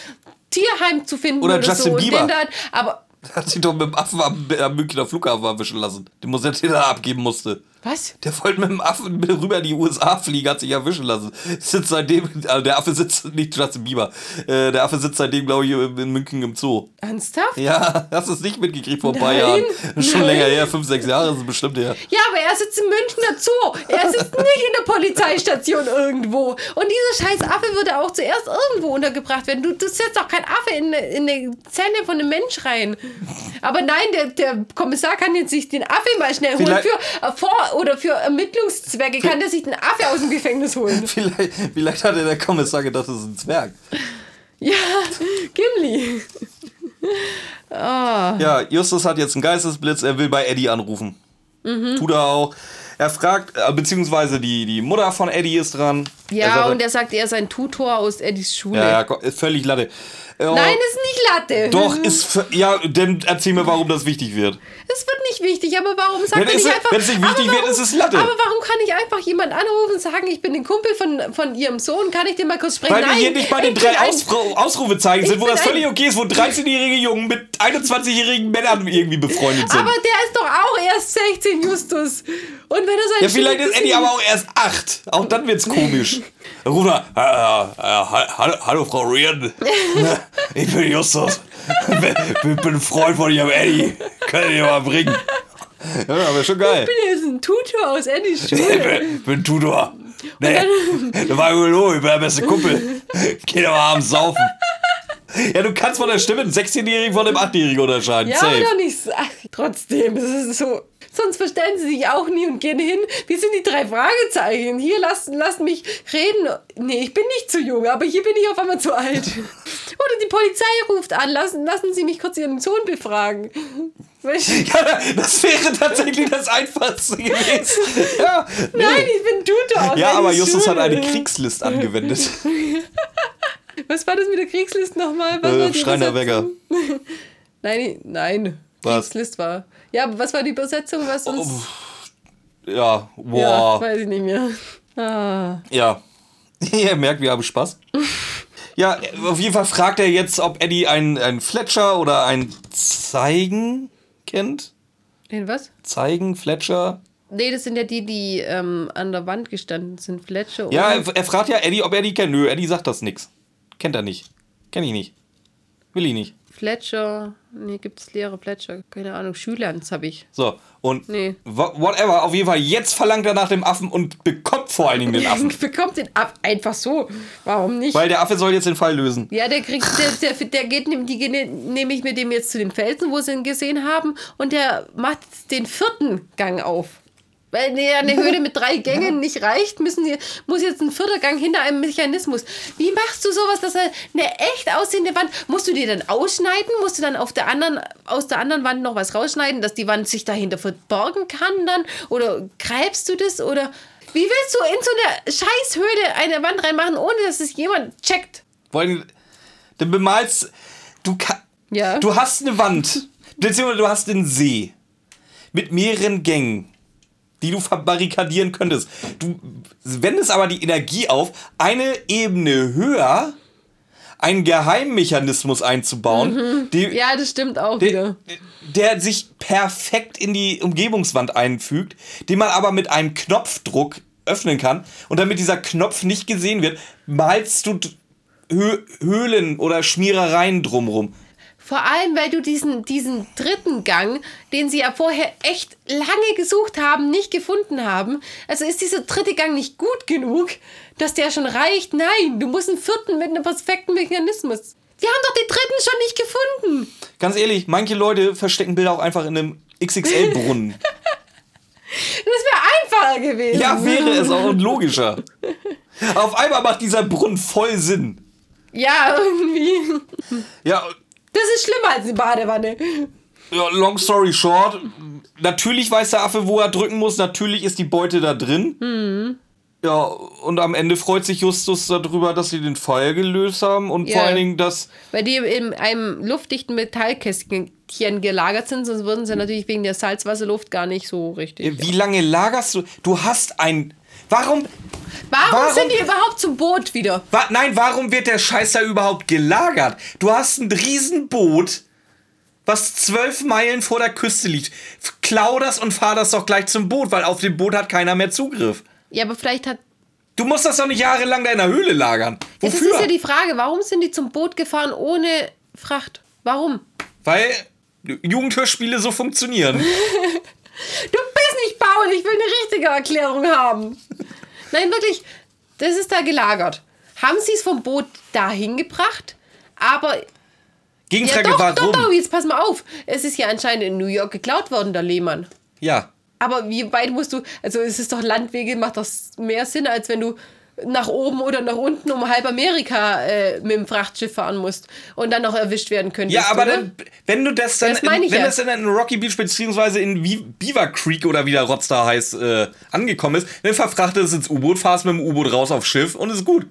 Tierheim zu finden. Oder, oder Justin so. Bieber. Dann, aber hat sich doch mit dem Affen am, am Münchner Flughafen erwischen lassen. Den muss der da abgeben musste. Was? Der wollte mit dem Affen rüber in die USA fliegen, hat sich erwischen lassen. Sitzt seitdem, also der Affe sitzt, nicht Justin Bieber, äh, der Affe sitzt seitdem, glaube ich, in München im Zoo. Ernsthaft? Ja, hast du es nicht mitgekriegt vor ein paar Jahren. Schon Nein. länger her, fünf, sechs Jahre ist es bestimmt her. Ja, aber er sitzt im Münchner Zoo. Er sitzt nicht in der Polizeistation irgendwo. Und dieser scheiß Affe würde auch zuerst irgendwo untergebracht werden. Du, du setzt doch kein Affe in, in eine Zelle von einem Mensch rein. Aber nein, der, der Kommissar kann jetzt sich den Affe mal schnell holen für, äh, vor, oder für Ermittlungszwecke kann der sich den Affe aus dem Gefängnis holen. Vielleicht, vielleicht hatte der Kommissar gedacht, das ist ein Zwerg. Ja, Gimli. oh. Ja, Justus hat jetzt einen Geistesblitz, er will bei Eddie anrufen. Mhm. Tut er auch. Er fragt, äh, beziehungsweise die, die Mutter von Eddie ist dran. Ja, sagt, und er sagt, er ist ein Tutor aus Eddies Schule. Ja, ist völlig Latte. Oh, Nein, ist nicht Latte. Doch, ist. Ja, dann erzähl mir, warum das wichtig wird. Es wird nicht wichtig, aber warum sagt wenn er nicht einfach. Wenn es nicht wichtig warum, wird, ist es Latte. Aber warum kann ich einfach jemand anrufen und sagen, ich bin ein Kumpel von, von ihrem Sohn, kann ich dir mal kurz sprechen? Weil Nein, wir hier nicht bei den drei Ausru Ausrufezeichen sind, wo das völlig okay ist, wo 13-jährige Jungen mit 21-jährigen Männern irgendwie befreundet sind. Aber der ist doch auch erst 16, Justus. Und wenn er sein Ja, vielleicht ist Eddie aber auch erst 8. Auch dann wird's komisch. Rufer, äh, äh, äh, hallo Frau Rian. ich bin Justus. Ich bin ein Freund von ihrem Eddie. Kann ich mal bringen. Ja, aber schon geil. Ich bin jetzt ein Tutor aus Eddies Schule. Ich bin, Tutor. Nee, da war Hugo, ich bin der beste Kumpel. Geh doch mal abends saufen. Ja, du kannst von der Stimme einen 16-Jährigen von einem 8-Jährigen unterscheiden. Ja, Safe. doch nicht. Ach, trotzdem, das ist so. Sonst verstellen sie sich auch nie und gehen hin. Wie sind die drei Fragezeichen? Hier, lasst, lasst mich reden. Nee, ich bin nicht zu jung, aber hier bin ich auf einmal zu alt. Oder die Polizei ruft an. Lassen, lassen Sie mich kurz Ihren Sohn befragen. Ja, das wäre tatsächlich das Einfachste gewesen. Ja, nee. Nein, ich bin Tutor. Ja, aber Justus Schule. hat eine Kriegslist angewendet. Was war das mit der Kriegslist nochmal? Äh, Schreiner Wegger. nein, nein. Was? Kriegslist war. Ja, aber was war die Übersetzung? Was oh, ja, boah. Ja, weiß ich nicht mehr. Ah. Ja. Ihr merkt, wir haben Spaß. ja, auf jeden Fall fragt er jetzt, ob Eddie einen, einen Fletcher oder einen Zeigen kennt. Den was? Zeigen, Fletcher. Nee, das sind ja die, die ähm, an der Wand gestanden sind. Fletcher. Ja, er, er, fragt ja Eddie, ob er die kennt. Nö, Eddie sagt das nix. Kennt er nicht. Kenn ich nicht. Will ich nicht. Fletcher, nee, gibt es leere Fletcher, keine Ahnung, Schülerns habe ich. So, und nee. whatever, auf jeden Fall, jetzt verlangt er nach dem Affen und bekommt vor allen Dingen den Affen. bekommt den Affen, einfach so, warum nicht? Weil der Affe soll jetzt den Fall lösen. Ja, der kriegt, der, der, der geht, die gehen nämlich mit dem jetzt zu dem Felsen, wo sie ihn gesehen haben, und der macht den vierten Gang auf. Weil eine Höhle mit drei Gängen nicht reicht, müssen die, muss jetzt ein vierter Gang hinter einem Mechanismus. Wie machst du sowas, dass eine echt aussehende Wand, musst du die dann ausschneiden? Musst du dann auf der anderen, aus der anderen Wand noch was rausschneiden, dass die Wand sich dahinter verborgen kann dann? Oder greifst du das? Oder wie willst du in so eine Scheißhöhle eine Wand reinmachen, ohne dass es jemand checkt? Wollen, du bemalst, du, ja. du hast eine Wand, beziehungsweise du hast einen See mit mehreren Gängen. Die du verbarrikadieren könntest. Du wendest aber die Energie auf, eine Ebene höher einen Geheimmechanismus einzubauen. Mhm. Die, ja, das stimmt auch der, wieder. Der sich perfekt in die Umgebungswand einfügt, den man aber mit einem Knopfdruck öffnen kann. Und damit dieser Knopf nicht gesehen wird, malst du Höhlen oder Schmierereien drumrum. Vor allem, weil du diesen, diesen dritten Gang, den sie ja vorher echt lange gesucht haben, nicht gefunden haben. Also ist dieser dritte Gang nicht gut genug, dass der schon reicht? Nein, du musst einen vierten mit einem perfekten Mechanismus. Wir haben doch den dritten schon nicht gefunden. Ganz ehrlich, manche Leute verstecken Bilder auch einfach in einem XXL-Brunnen. das wäre einfacher gewesen. Ja, wäre es auch und logischer. Auf einmal macht dieser Brunnen voll Sinn. Ja, irgendwie. Ja, das ist schlimmer als die Badewanne. Ja, long story short, natürlich weiß der Affe, wo er drücken muss, natürlich ist die Beute da drin. Mhm. Ja, und am Ende freut sich Justus darüber, dass sie den Fall gelöst haben und ja, vor allen Dingen, dass. Weil die in einem luftdichten Metallkästchen gelagert sind, sonst würden sie natürlich wegen der Salzwasserluft gar nicht so richtig. Wie lange lagerst du? Du hast ein. Warum. Warum, warum sind die überhaupt zum Boot wieder? Wa nein, warum wird der Scheiß da überhaupt gelagert? Du hast ein Riesenboot, was zwölf Meilen vor der Küste liegt. Klau das und fahr das doch gleich zum Boot, weil auf dem Boot hat keiner mehr Zugriff. Ja, aber vielleicht hat. Du musst das doch nicht jahrelang da in der Höhle lagern. Wofür? Das ist ja die Frage, warum sind die zum Boot gefahren ohne Fracht? Warum? Weil Jugendhörspiele so funktionieren. Du bist nicht Paul, ich will eine richtige Erklärung haben. Nein, wirklich, das ist da gelagert. Haben sie es vom Boot dahin gebracht, aber. Gegenfrage, ja, doch, warum? Doch, doch, jetzt pass mal auf. Es ist ja anscheinend in New York geklaut worden, der Lehmann. Ja. Aber wie weit musst du. Also, es ist doch Landwege, macht das mehr Sinn, als wenn du nach oben oder nach unten um halb Amerika äh, mit dem Frachtschiff fahren musst und dann noch erwischt werden könntest. Ja, aber dann, wenn du das dann, das in, wenn ja. das dann in Rocky Beach beziehungsweise in Beaver Creek oder wie der da heißt, äh, angekommen ist, dann verfrachtest es ins U-Boot, fahrst mit dem U-Boot raus aufs Schiff und ist gut.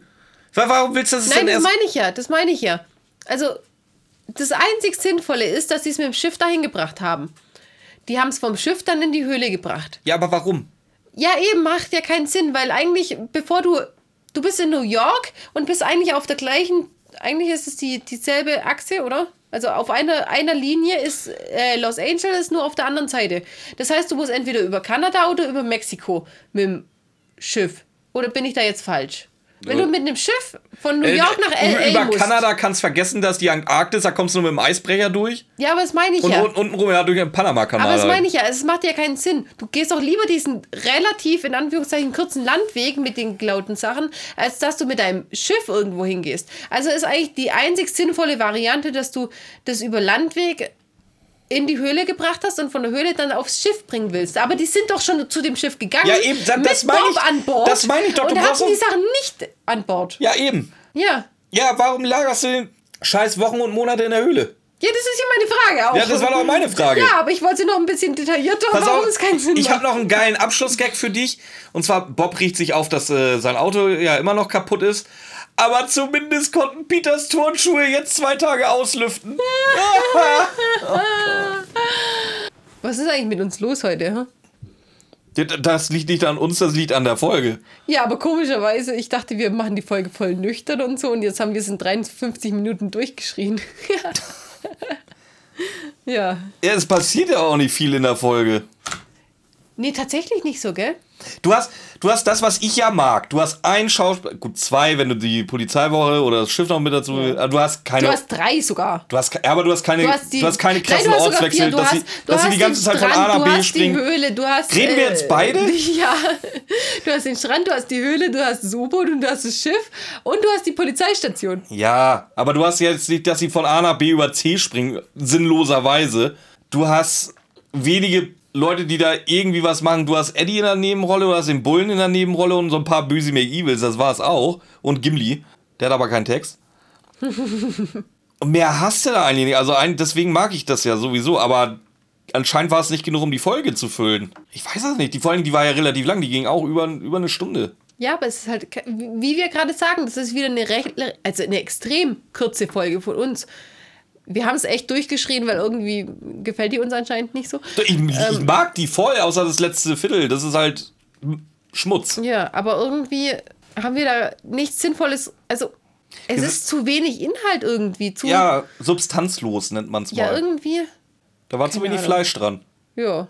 Warum willst du das Nein, das meine ich ja, das meine ich ja. Also, das einzig Sinnvolle ist, dass sie es mit dem Schiff dahin gebracht haben. Die haben es vom Schiff dann in die Höhle gebracht. Ja, aber warum? Ja, eben, macht ja keinen Sinn, weil eigentlich, bevor du du bist in New York und bist eigentlich auf der gleichen, eigentlich ist es die, dieselbe Achse, oder? Also auf einer, einer Linie ist äh, Los Angeles nur auf der anderen Seite. Das heißt, du musst entweder über Kanada oder über Mexiko mit dem Schiff. Oder bin ich da jetzt falsch? Wenn du mit einem Schiff von New äh, York nach LA Über musst. Kanada kannst vergessen, dass die Antarktis, da kommst du nur mit dem Eisbrecher durch. Ja, aber das meine ich und, ja. Und untenrum ja durch den Panama-Kanal. Aber das meine ich ja, es macht ja keinen Sinn. Du gehst doch lieber diesen relativ, in Anführungszeichen, kurzen Landweg mit den geklauten Sachen, als dass du mit deinem Schiff irgendwo hingehst. Also ist eigentlich die einzig sinnvolle Variante, dass du das über Landweg in die Höhle gebracht hast und von der Höhle dann aufs Schiff bringen willst. Aber die sind doch schon zu dem Schiff gegangen. Ja, eben, das, das meine ich. an Bord. Das meine ich doch. Und hatten die Sachen nicht an Bord. Ja, eben. Ja. Ja, warum lagerst du den scheiß Wochen und Monate in der Höhle? Ja, das ist ja meine Frage auch. Ja, das war doch meine Frage. Ja, aber ich wollte sie noch ein bisschen detaillierter, Pass warum auf, es keinen Sinn Ich habe noch einen geilen Abschlussgag für dich. Und zwar, Bob riecht sich auf, dass äh, sein Auto ja immer noch kaputt ist. Aber zumindest konnten Peters Turnschuhe jetzt zwei Tage auslüften. oh Was ist eigentlich mit uns los heute? Das liegt nicht an uns, das liegt an der Folge. Ja, aber komischerweise, ich dachte, wir machen die Folge voll nüchtern und so und jetzt haben wir es in 53 Minuten durchgeschrien. ja. Ja, es passiert ja auch nicht viel in der Folge. Nee, tatsächlich nicht so, gell? Du hast, du hast das, was ich ja mag. Du hast ein Schauspieler, gut, zwei, wenn du die Polizeiwoche oder das Schiff noch mit dazu. Ja. Du hast keine. Du hast drei sogar. Du hast, aber du hast keine, du hast, die, du hast keine krassen Nein, Ortswechsel, dass, sie, dass sie die ganze Zeit Strand, von A nach B springen. Du hast die Höhle, du hast. Reden wir jetzt beide? Ja. Du hast den Strand, du hast die Höhle, du hast das U-Boot und du hast das Schiff und du hast die Polizeistation. Ja, aber du hast jetzt nicht, dass sie von A nach B über C springen, sinnloserweise. Du hast wenige Leute, die da irgendwie was machen. Du hast Eddie in der Nebenrolle, du hast den Bullen in der Nebenrolle und so ein paar Böse McEvils, das war es auch. Und Gimli, der hat aber keinen Text. und mehr hast du da eigentlich nicht. Also ein, deswegen mag ich das ja sowieso, aber anscheinend war es nicht genug, um die Folge zu füllen. Ich weiß das nicht. Die Folge, die war ja relativ lang, die ging auch über, über eine Stunde. Ja, aber es ist halt, wie wir gerade sagen, das ist wieder eine, recht, also eine extrem kurze Folge von uns Wir haben es echt durchgeschrien, weil irgendwie gefällt die uns anscheinend nicht so. Ich, Ähm. mag die voll, außer das letzte Viertel. Das ist halt Schmutz. Ja, aber irgendwie haben wir da nichts Sinnvolles. Also, es Ja, ist zu wenig Inhalt irgendwie. Zu, Ja, substanzlos nennt man es ja mal. irgendwie. Da war zu wenig Ahnung. Fleisch dran. Ja.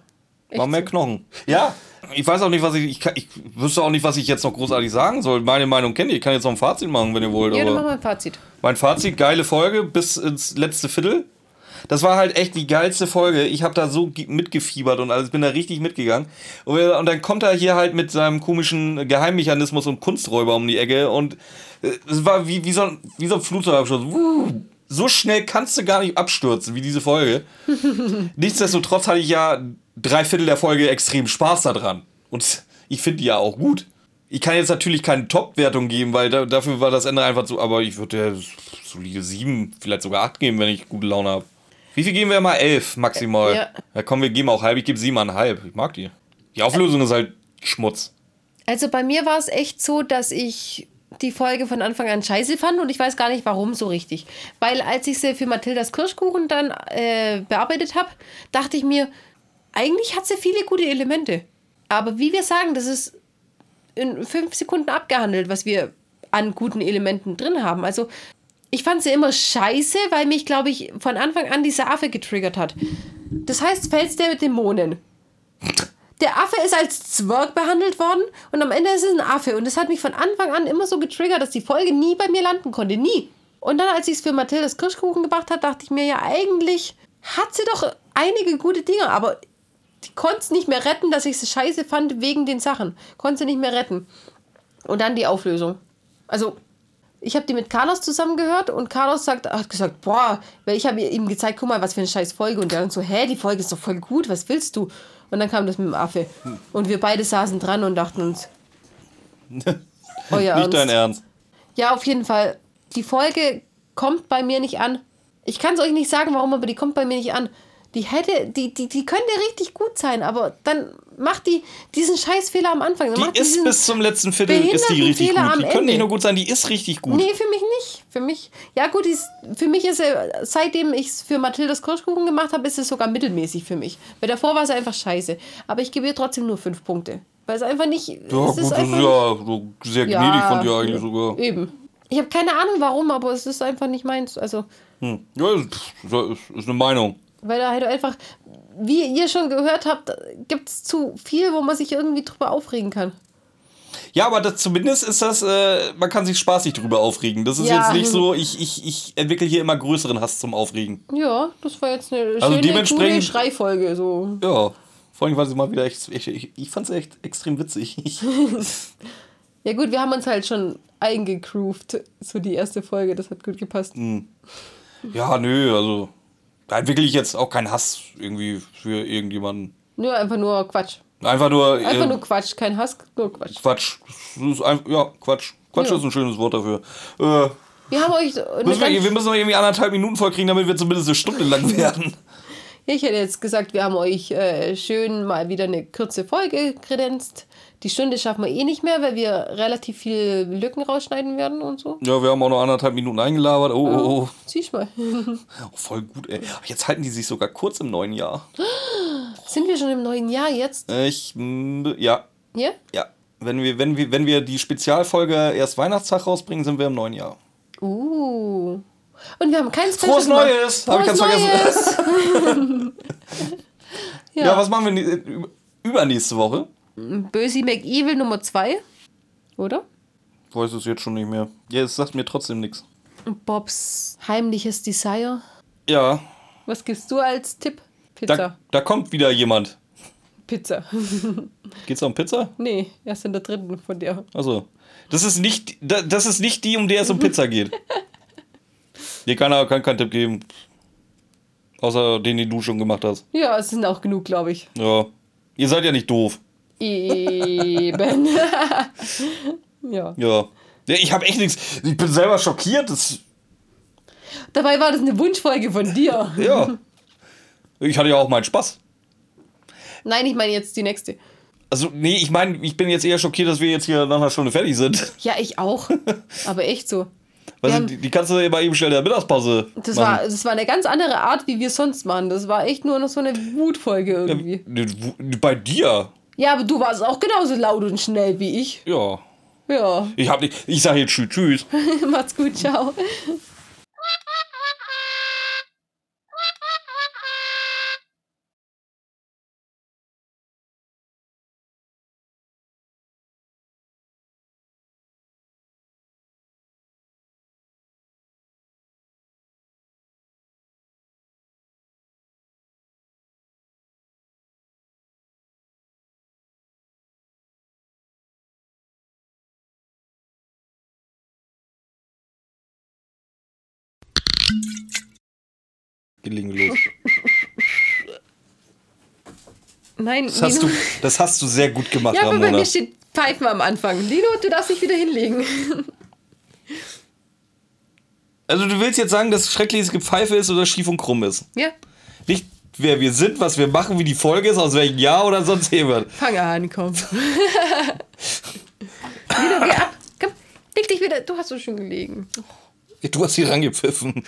War mehr. Knochen. Ja. Ich weiß auch nicht, was ich, ich, kann, ich wüsste auch nicht, was ich jetzt noch großartig sagen soll. Meine Meinung kennt ihr. Ich kann jetzt noch ein Fazit machen, wenn ihr wollt. Ja, dann aber machen wir ein Fazit. mein Fazit, geile Folge bis ins letzte Viertel. Das war halt echt die geilste Folge. Ich habe da so ge- mitgefiebert und alles, bin da richtig mitgegangen. Und, dann kommt er hier halt mit seinem komischen Geheimmechanismus und Kunsträuber um die Ecke und äh, es war wie, wie, so ein, wie so ein Flugzeugabschuss. So schnell kannst du gar nicht abstürzen wie diese Folge. Nichtsdestotrotz hatte ich ja drei Viertel der Folge extrem Spaß daran. Und ich finde die ja auch gut. Ich kann jetzt natürlich keine Top-Wertung geben, weil da, dafür war das Ende einfach so, aber ich würde der solide sieben, vielleicht sogar acht geben, wenn ich gute Laune habe. Wie viel geben wir mal? Elf maximal. Ja. Ja, komm, wir geben auch halb. Ich gebe siebeneinhalb. Ich mag die. Die Auflösung ist halt Schmutz. Also bei mir war es echt so, dass ich die Folge von Anfang an scheiße fand und ich weiß gar nicht warum so richtig. Weil als ich sie für Mathildas Kirschkuchen dann äh, bearbeitet habe, dachte ich mir, eigentlich hat sie viele gute Elemente. Aber wie wir sagen, das ist in fünf Sekunden abgehandelt, was wir an guten Elementen drin haben. Also ich fand sie immer scheiße, weil mich, glaube ich, von Anfang an dieser Affe getriggert hat. Das heißt, Fels der Dämonen. Der Affe ist als Zwerg behandelt worden und am Ende ist es ein Affe. Und das hat mich von Anfang an immer so getriggert, dass die Folge nie bei mir landen konnte. Nie. Und dann, als ich es für Mathildas Kirschkuchen gemacht habe, dachte ich mir ja, eigentlich hat sie doch einige gute Dinge, aber konnte es nicht mehr retten, dass ich sie scheiße fand wegen den Sachen. Konnte nicht mehr retten. Und dann die Auflösung. Also, ich habe die mit Carlos zusammen gehört und Carlos sagt, hat gesagt, boah, weil ich habe ihm gezeigt, guck mal, was für eine scheiß Folge. Und der dann so, hä, die Folge ist doch voll gut, was willst du? Und dann kam das mit dem Affe. Und wir beide saßen dran und dachten uns, euer Nicht dein. Ernst. Ja, auf jeden Fall. Die Folge kommt bei mir nicht an. Ich kann es euch nicht sagen, warum, aber die kommt bei mir nicht an. Die hätte, die, die, die könnte richtig gut sein, aber dann macht die diesen Scheißfehler am Anfang. Dann macht Die ist bis zum letzten Viertel ist die richtig Fehler gut. am Die können nicht nur gut sein, die ist richtig gut. Nee, für mich nicht. Für mich, ja gut, ist, für mich ist er, seitdem ich es für Mathildas Kirschkuchen gemacht habe, ist es sogar mittelmäßig für mich. Weil davor war es einfach scheiße. Aber ich gebe ihr trotzdem nur fünf Punkte. Weil es einfach nicht. Ja, es gut, das ist einfach ja so sehr gnädig von dir eigentlich sogar. Eben. Ich habe keine Ahnung warum, aber es ist einfach nicht meins. Also, Hm. Ja, ist, ist, ist eine Meinung. Weil da halt einfach, wie ihr schon gehört habt, gibt es zu viel, wo man sich irgendwie drüber aufregen kann. Ja, aber das, zumindest ist das, äh, man kann sich spaßig drüber aufregen. Das ist Ja. jetzt nicht so, ich, ich, ich entwickle hier immer größeren Hass zum Aufregen. Ja, das war jetzt eine Also schöne, dementsprechend- coole Schreifolge. So. Ja, vor allem war sie mal wieder echt, ich, ich, ich fand es echt extrem witzig. Ja gut, wir haben uns halt schon eingegroovt, so die erste Folge, das hat gut gepasst. Hm. ja, nö, also da entwickle ich jetzt auch keinen Hass irgendwie für irgendjemanden. Nur einfach nur Quatsch. Einfach nur, Einfach äh, nur Quatsch, kein Hass, nur Quatsch. Quatsch. Einfach, ja, Quatsch. Quatsch Ja. ist ein schönes Wort dafür. Äh, Wir haben euch müssen wir, wir müssen noch irgendwie anderthalb Minuten vollkriegen, damit wir zumindest eine Stunde lang werden. Ich hätte jetzt gesagt, wir haben euch äh, schön mal wieder eine kurze Folge kredenzt. Die Stunde schaffen wir eh nicht mehr, weil wir relativ viele Lücken rausschneiden werden und so. Ja, wir haben auch noch anderthalb Minuten eingelabert. Oh, oh, oh. Siehst mal. oh voll gut, ey. Jetzt halten die sich sogar kurz im neuen Jahr. Sind wir schon im neuen Jahr jetzt? Ich, ja, Ja? ja. Wenn wir, wenn, wir, wenn wir die Spezialfolge erst Weihnachtstag rausbringen, sind wir im neuen Jahr. Uh. Und wir haben kein Special Frohes gemacht. Neues! Hab ich ganz Frohes vergessen. Neues! Ja. ja. was machen wir über- übernächste Woche? Bösi McEvil Nummer 2. Oder? Weiß es jetzt schon nicht mehr. Ja, es sagt mir trotzdem nichts. Bobs heimliches Desire. Ja, Was gibst du als Tipp? da, Pizza. da kommt wieder jemand. Pizza. Geht's um Pizza? nee, erst in der dritten von dir. Also, das ist nicht, da- das ist nicht die, um der es um Pizza geht. Dir kann kann keinen Tipp geben. Außer den, den du schon gemacht hast. Ja, es sind auch genug, glaube ich. Ja. Ihr seid ja nicht doof. Eben. ja. Ja. ja ich habe echt nichts. Ich bin selber schockiert. Das, Dabei war das eine Wunschfolge von dir. ja. Ich hatte ja auch meinen Spaß. Nein, ich meine jetzt die nächste. Also, nee, ich meine, ich bin jetzt eher schockiert, dass wir jetzt hier nach einer Stunde fertig sind. Ja, ich auch. Aber echt so. Weißt du, die, die kannst du immer eben schnell in der Mittagspause. Das machen. war, das war eine ganz andere Art, wie wir es sonst machen. Das war echt nur noch so eine Wutfolge irgendwie. Ne, Bei dir? Ja, aber du warst auch genauso laut und schnell wie ich. Ja. Ja. Ich, hab nicht, ich sag jetzt tschüss, tschüss. Macht's gut, ciao. Gelegen los. Nein, Das hast, du, das hast du sehr gut gemacht, Ja, aber bei Ramona. mir steht Pfeifen am Anfang. Lino, du darfst dich wieder hinlegen. Also du willst jetzt sagen, dass schreckliches Gepfeife ist oder schief und krumm ist? Ja, Nicht wer wir sind, was wir machen, wie die Folge ist, aus welchem Jahr oder sonst jemand. fang an, komm. Lino, geh ab. Komm, leg dich wieder. Du hast so schön gelegen. Du hast hier rangepfiffen.